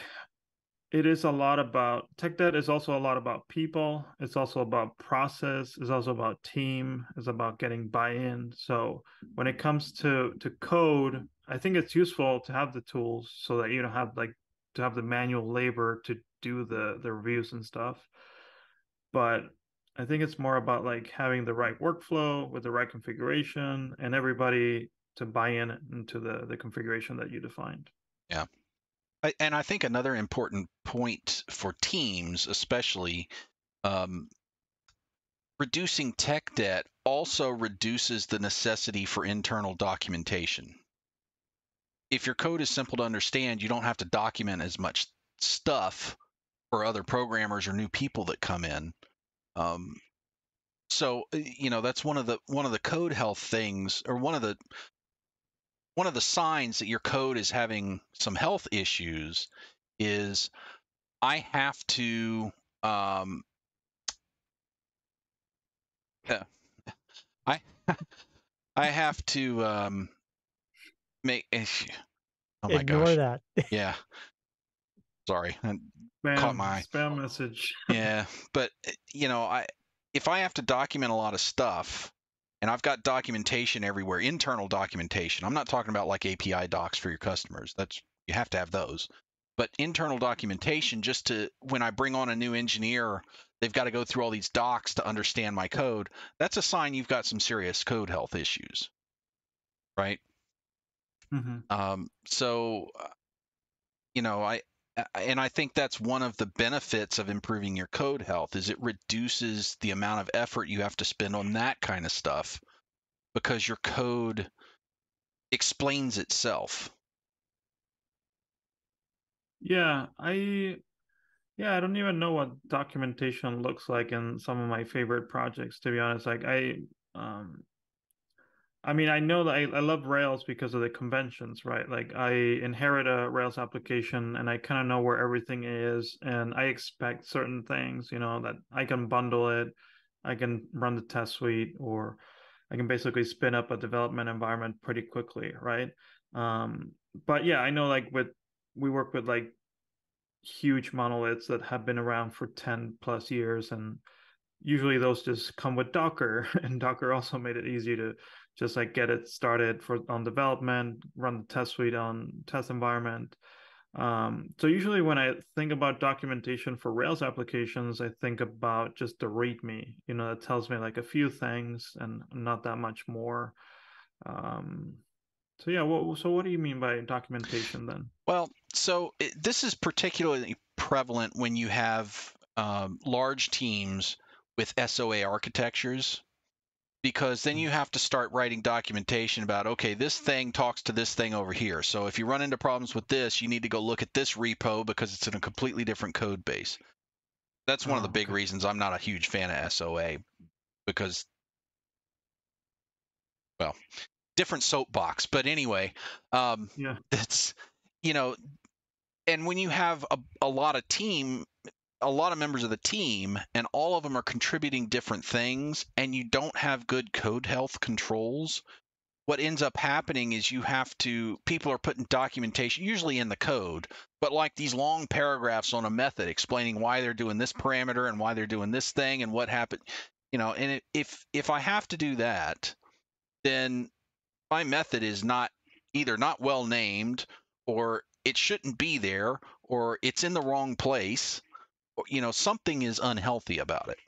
it is a lot about tech debt is also a lot about people. It's also about process. It's also about team. It's about getting buy-in. So when it comes to to code i think it's useful to have the tools so that you don't have like to have the manual labor to do the the reviews and stuff. But I think it's more about like having the right workflow with the right configuration and everybody to buy in into the the configuration that you defined. Yeah. And I think another important point for teams, especially, um, reducing tech debt also reduces the necessity for internal documentation. If your code is simple to understand, you don't have to document as much stuff for other programmers or new people that come in. Um, so uh, you know that's one of the one of the code health things, or one of the one of the signs that your code is having some health issues is I have to um, I I have to um, make eh, oh my Ignore gosh. that. yeah. Sorry. Spam, caught my spam message. yeah, but eh, you know, I if I have to document a lot of stuff, and I've got documentation everywhere, internal documentation. I'm not talking about like API docs for your customers. That's you have to have those. But internal documentation, just to when I bring on a new engineer, they've got to go through all these docs to understand my code. That's a sign you've got some serious code health issues, right? Mm-hmm. Um, so, uh, you know, I and I think that's one of the benefits of improving your code health is it reduces the amount of effort you have to spend on that kind of stuff because your code explains itself. Yeah, I yeah, I don't even know what documentation looks like in some of my favorite projects to be honest. Like I um I mean, I know that I, I love Rails because of the conventions, right? Like I inherit a Rails application and I kind of know where everything is and I expect certain things, you know, that I can bundle it, I can run the test suite, or I can basically spin up a development environment pretty quickly, right? Um, but yeah, I know like with we work with like huge monoliths that have been around for 10 plus years and usually those just come with Docker and Docker also made it easy to just like get it started for on development, run the test suite on test environment. Um, so usually when I think about documentation for Rails applications, I think about just the README. You know, that tells me like a few things and not that much more. Um, so yeah, what, so what do you mean by documentation then? Well, so it, this is particularly prevalent when you have um, large teams with SOA architectures because then you have to start writing documentation about okay this thing talks to this thing over here so if you run into problems with this you need to go look at this repo because it's in a completely different code base that's one Oh, of the big okay. reasons i'm not a huge fan of soa because well different soapbox but anyway um Yeah. that's you know and when you have a, a lot of team a lot of members of the team and all of them are contributing different things and you don't have good code health controls. What ends up happening is you have to people are putting documentation usually in the code but like these long paragraphs on a method explaining why they're doing this parameter and why they're doing this thing and what happened you know and if if i have to do that then my method is not either not well named or it shouldn't be there or it's in the wrong place you know something is unhealthy about it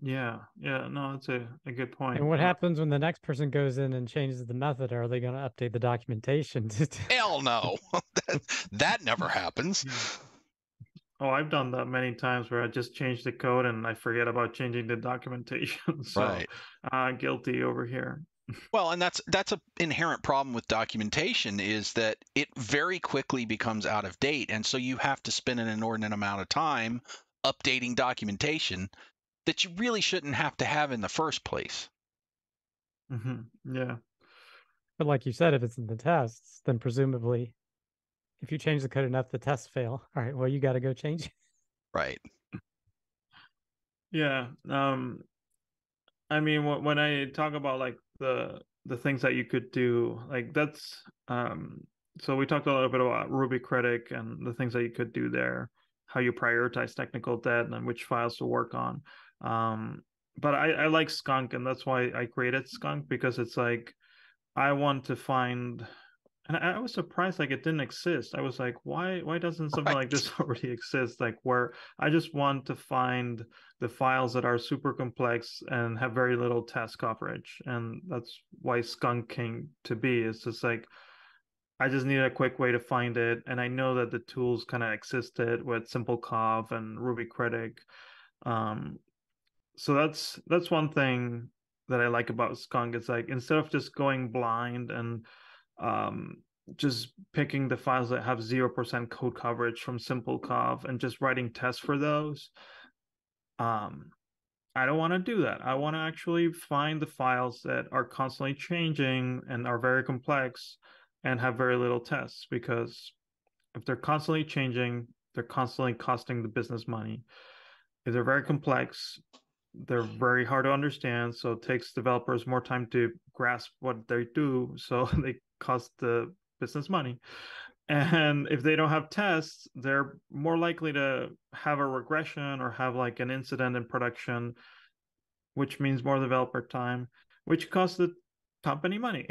Yeah, yeah, no, that's a, a good point. And what happens when the next person goes in and changes the method? Are they going to update the documentation? to- hell no that, that never happens Oh, I've done that many times where I just change the code and I forget about changing the documentation. so, Right. uh, guilty over here. Well, and that's that's a inherent problem with documentation is that it very quickly becomes out of date, and so you have to spend an inordinate amount of time updating documentation that you really shouldn't have to have in the first place. hmm Yeah, but like you said, if it's in the tests, then presumably, if you change the code enough, the tests fail. All right, well, you got to go change. it. Right. yeah. Um, I mean, wh- when I talk about like the the things that you could do, like that's um. So we talked a little bit about Ruby Critic and the things that you could do there, how you prioritize technical debt and which files to work on. Um, but I, I like Skunk, and that's why I created Skunk because it's like I want to find, and I, I was surprised like it didn't exist. I was like, why why doesn't something like this already exist? Like where I just want to find the files that are super complex and have very little test coverage, and that's why Skunk came to be. It's just like I just needed a quick way to find it, and I know that the tools kind of existed with SimpleCov and Ruby Critic. Um, so that's that's one thing that I like about Skunk. It's like instead of just going blind and um, just picking the files that have zero percent code coverage from SimpleCov and just writing tests for those, um, I don't want to do that. I want to actually find the files that are constantly changing and are very complex and have very little tests because if they're constantly changing, they're constantly costing the business money. If they're very complex, they're very hard to understand. So it takes developers more time to grasp what they do. So they cost the business money. And if they don't have tests, they're more likely to have a regression or have like an incident in production, which means more developer time, which costs the company money.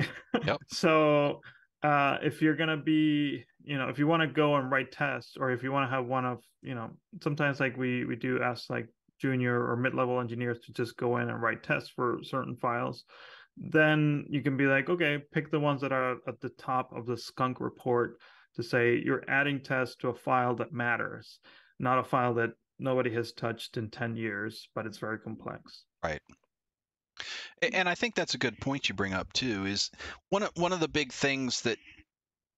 Yep. so uh, if you're gonna be, you know, if you want to go and write tests, or if you want to have one of, you know, sometimes like we we do ask like junior or mid-level engineers to just go in and write tests for certain files then you can be like okay pick the ones that are at the top of the skunk report to say you're adding tests to a file that matters not a file that nobody has touched in 10 years but it's very complex Right. And I think that's a good point you bring up too. Is one of one of the big things that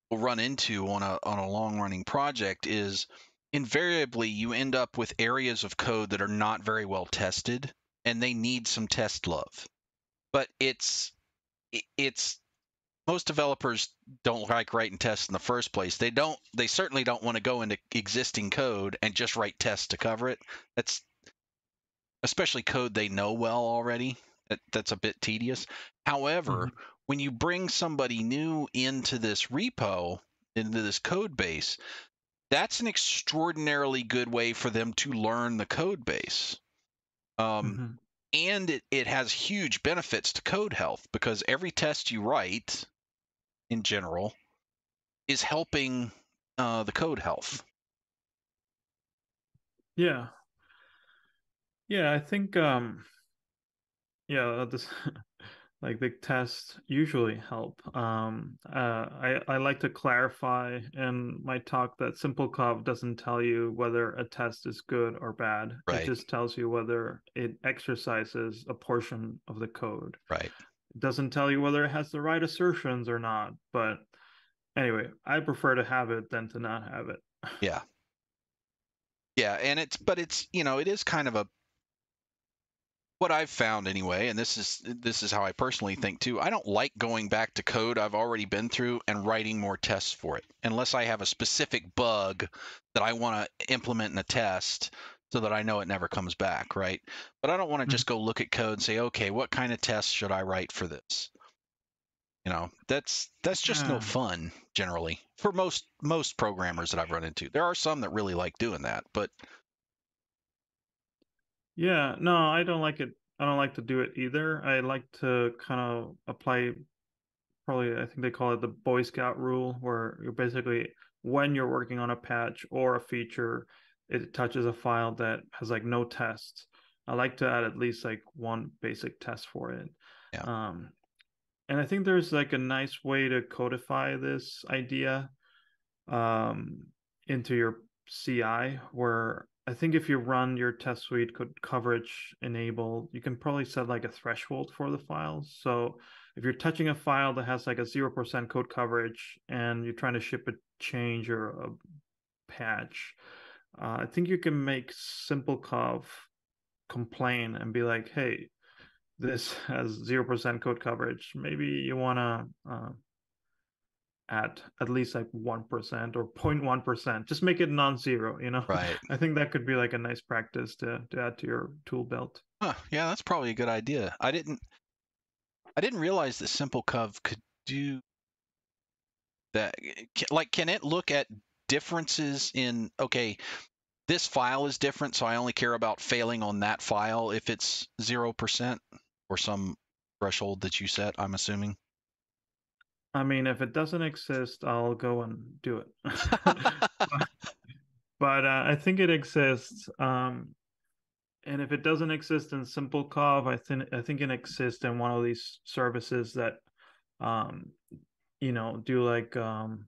we'll run into on a on a long running project is invariably you end up with areas of code that are not very well tested and they need some test love. But it's it's most developers don't like writing tests in the first place. They don't they certainly don't want to go into existing code and just write tests to cover it. That's especially code they know well already. That, that's a bit tedious. However, when you bring somebody new into this repo, into this code base, that's an extraordinarily good way for them to learn the code base. Um, Mhm. And it, it has huge benefits to code health because every test you write in general is helping uh, the code health. Yeah. Yeah i think um yeah this like the tests usually help. Um, uh, I I like to clarify in my talk that simplecov doesn't tell you whether a test is good or bad. Right. It just tells you whether it exercises a portion of the code. Right. It doesn't tell you whether it has the right assertions or not. But anyway, I prefer to have it than to not have it. Yeah. Yeah, and it's but it's you know it is kind of a what I've found anyway, and this is this is how I personally think too. I don't like going back to code I've already been through and writing more tests for it, unless I have a specific bug that I want to implement in a test so that I know it never comes back, right? But I don't want to Mhm. just go look at code and say, okay, what kind of test should I write for this? You know, that's that's just no fun generally for most most programmers that I've run into. There are some that really like doing that, but Yeah, no, I don't like it. I don't like to do it either. I like to kind of apply probably I think they call it the Boy Scout rule where you're basically when you're working on a patch or a feature, it touches a file that has like no tests. I like to add at least like one basic test for it. Yeah. Um, and I think there's like a nice way to codify this idea um, into your CI where I think if you run your test suite code coverage enable, you can probably set like a threshold for the files. So if you're touching a file that has like a 0% code coverage and you're trying to ship a change or a patch, uh, I think you can make simplecov complain and be like, hey, this has 0% code coverage. Maybe you want to uh, add at least like 1% or 0.1%. Just make it non-zero, you know? right. I think that could be like a nice practice to, to add to your tool belt. Huh, yeah, that's probably a good idea. I didn't I didn't realize that simplecov could do that. Like can it look at differences in okay, this file is different, so I only care about failing on that file if it's 0% or some threshold that you set, I'm assuming. I mean, if it doesn't exist, I'll go and do it. but uh, I think it exists. Um, and if it doesn't exist in simplecov, I think I think it exists in one of these services that, um, you know, do like um,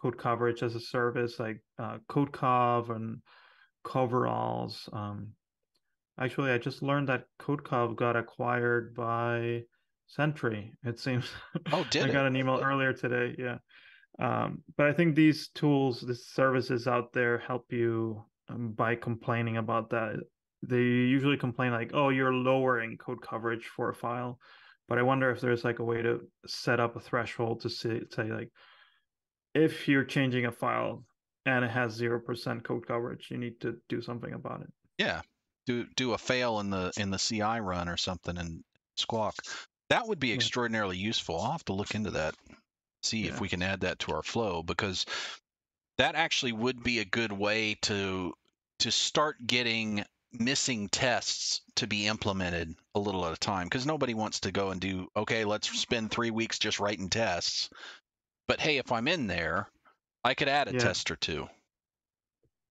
code coverage as a service, like uh, CodeCov and coveralls. Um, actually, I just learned that CodeCov got acquired by Sentry. It seems. Oh, did I it? got an email earlier today. Yeah. Um, but I think these tools, these services out there help you um, by complaining about that. They usually complain like, oh, you're lowering code coverage for a file. But I wonder if there's like a way to set up a threshold to say, say like, if you're changing a file and it has 0% code coverage, you need to do something about it. Yeah. Do do a fail in the in the CI run or something and squawk. That would be extraordinarily useful. I'll have to look into that. See Yeah. if we can add that to our flow because that actually would be a good way to to start getting missing tests to be implemented a little at a time because nobody wants to go and do okay let's spend three weeks just writing tests but hey if i'm in there i could add a Yeah. test or two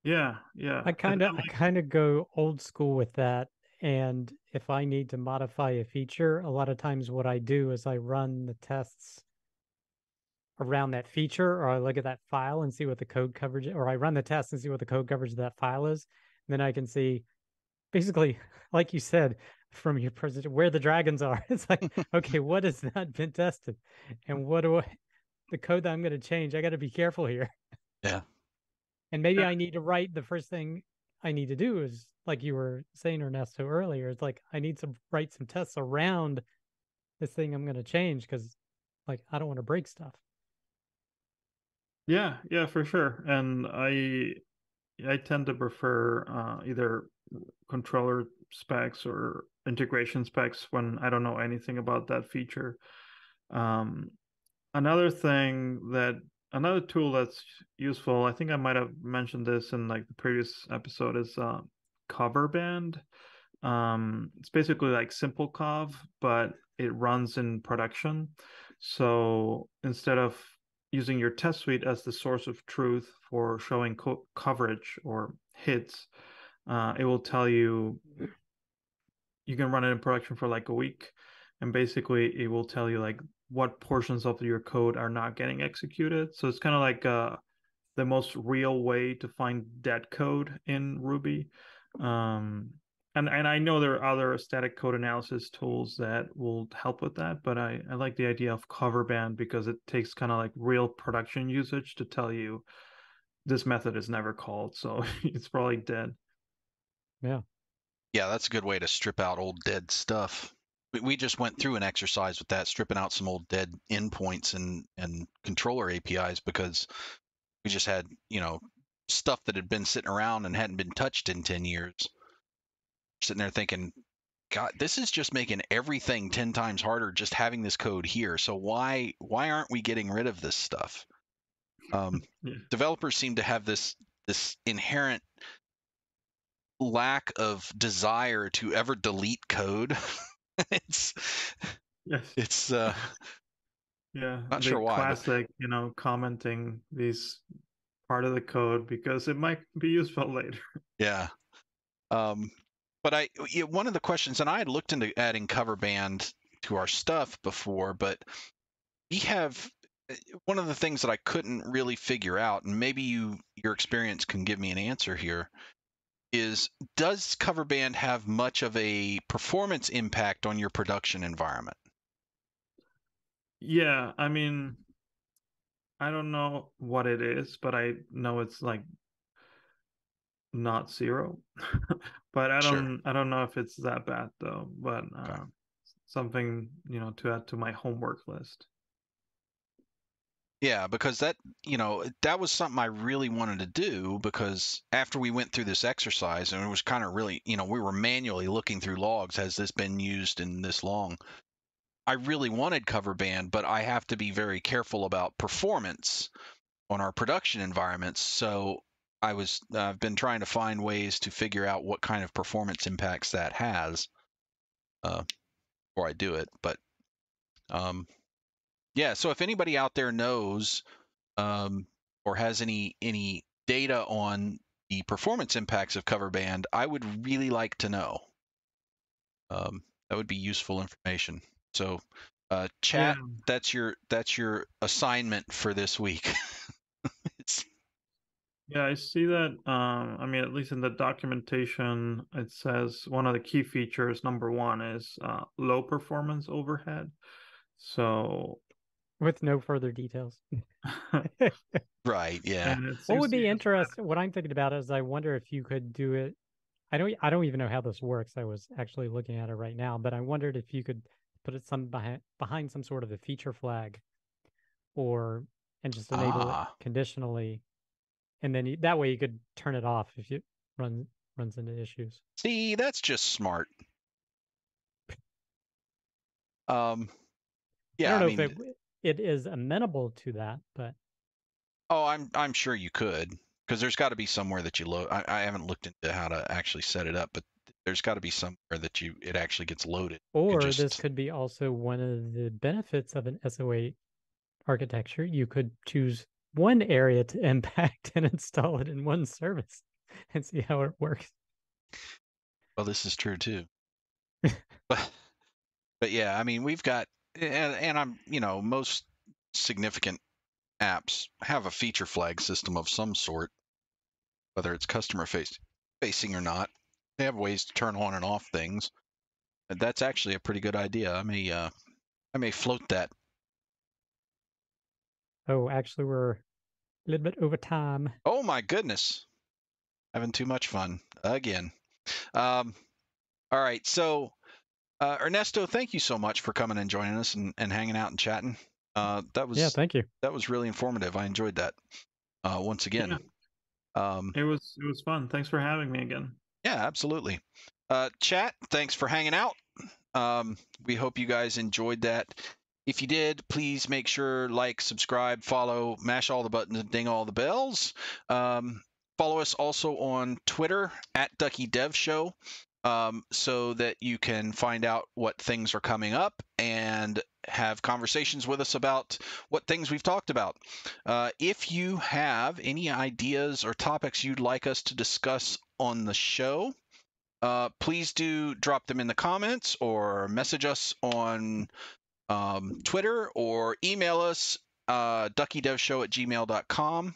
Yeah, yeah. I kind of I kind of go old school with that. And if I need to modify a feature, a lot of times what I do is I run the tests around that feature, or I look at that file and see what the code coverage, or I run the test and see what the code coverage of that file is. then I can see, basically, like you said from your presentation, where the dragons are. It's like, okay, what has not been tested, and what do I, the code that I'm going to change? I got to be careful here. Yeah. And maybe I need to write the first thing I need to do is like you were saying Ernesto earlier. It's like I need to write some tests around this thing I'm going to change because like I don't want to break stuff. Yeah, yeah, for sure. And I I tend to prefer uh, either controller specs or integration specs when I don't know anything about that feature. Um, another thing that another tool that's useful, I think I might have mentioned this in like the previous episode, is uh, Coverband. Um, it's basically like simplecov, but it runs in production. So instead of using your test suite as the source of truth for showing co- coverage or hits, uh, it will tell you you can run it in production for like a week. and basically it will tell you like what portions of your code are not getting executed. So it's kind of like uh, the most real way to find dead code in Ruby. Um, and and I know there are other static code analysis tools that will help with that, but I, I like the idea of coverband because it takes kind of like real production usage to tell you this method is never called, so it's probably dead. Yeah. Yeah, that's a good way to strip out old dead stuff. We, just went through an exercise with that, stripping out some old dead endpoints and and controller APIs because we just had you know stuff that had been sitting around and hadn't been touched in 10 years. Sitting there thinking god this is just making everything 10 times harder just having this code here. So why why aren't we getting rid of this stuff? Um, Yeah. developers seem to have this this inherent lack of desire to ever delete code it's Yes. it's uh Yeah. Not sure why, but- Classic, you know, commenting these part of the code because it might be useful later. Yeah. Um, but I yeah, one of the questions, and I had looked into adding Coverband to our stuff before, but we have uh, one of the things that I couldn't really figure out, and maybe you your experience can give me an answer here, is does Coverband have much of a performance impact on your production environment? Yeah, I mean, I don't know what it is, but I know it's like not zero. But I don't I don't know if it's that bad though, but Okay. uh, something, you know, to add to my homework list. Yeah, because that, you know, that was something I really wanted to do because after we went through this exercise and it was kind of really, you know, we were manually looking through logs. Has this been used in this long? I really wanted Coverband, but I have to be very careful about performance on our production environments. So I was, I've been trying to find ways to figure out what kind of performance impacts that has uh, before I do it. But um, yeah, so if anybody out there knows um, or has any any data on the performance impacts of Coverband, I would really like to know. Um, that would be useful information. So, uh, chat, Yeah. that's your that's your assignment for this week. Yeah, I see that. Um, I mean, at least in the documentation, it says one of the key features, number one, is uh, low performance overhead. So, With no further details. right? Yeah. What would be interesting? What I'm thinking about is I wonder if you could do it. I don't. I don't even know how this works. I was actually looking at it right now, but I wondered if you could put it some behind behind some sort of a feature flag, or and just enable Ah. it conditionally, and then you, that way you could turn it off if it run runs into issues. See, that's just smart. Um, yeah. I don't know mean, if it it is amenable to that, but Oh, I'm I'm sure you could, because there's got to be somewhere that you load. I, I haven't looked into how to actually set it up, but there's got to be somewhere that you it actually gets loaded. Or this could be also one of the benefits of an SOA architecture. You could choose one area to impact and install it in one service and see how it works. Well, this is true too. but but yeah, I mean, we've got and and I'm you know most significant apps have a feature flag system of some sort, whether it's customer face facing or not. They have ways to turn on and off things. And that's actually a pretty good idea. I may uh I may float that Oh, actually, we're a little bit over time. Oh my goodness. Having too much fun again. Um, all right. So, uh, Ernesto, thank you so much for coming and joining us and, and hanging out and chatting. Uh, that was Yeah, thank you. that was really informative. I enjoyed that. Uh, once again. Um, It was it was fun. Thanks for having me again. yeah, absolutely. Uh, chat, thanks for hanging out. Um, we hope you guys enjoyed that. If you did, please make sure like, subscribe, follow, mash all the buttons, and ding all the bells. Um, follow us also on Twitter at Ducky Dev Show, um, so that you can find out what things are coming up and have conversations with us about what things we've talked about. Uh, if you have any ideas or topics you'd like us to discuss on the show, uh, please do drop them in the comments or message us on um, Twitter or email us uh, duckydevshow at gmail.com.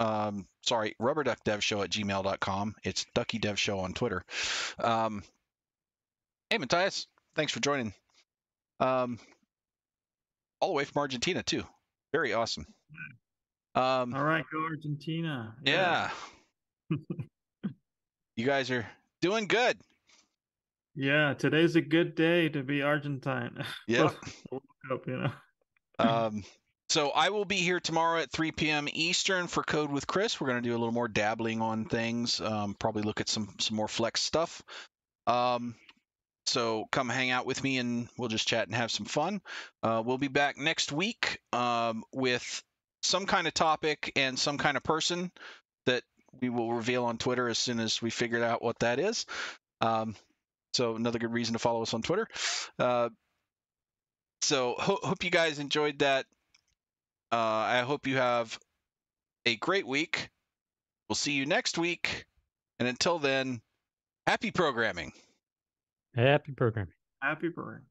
Um, sorry, rubberduckdevshow at gmail.com. It's duckydevshow on Twitter. Um, hey, Matthias, thanks for joining. Um, all the way from Argentina, too. Very awesome. Um, All right, go Argentina. yeah. you guys are doing good. Yeah, today's a good day to be Argentine. Yeah. You know. um, so I will be here tomorrow at 3 p.m. Eastern for Code with Chris. We're going to do a little more dabbling on things. Um, probably look at some some more Flex stuff. Um, so come hang out with me and we'll just chat and have some fun. Uh, we'll be back next week um, with some kind of topic and some kind of person that we will reveal on Twitter as soon as we figure out what that is. Um, so another good reason to follow us on Twitter. Uh, so ho- hope you guys enjoyed that. Uh, I hope you have a great week. We'll see you next week. And until then, happy programming. Happy programming. Happy program.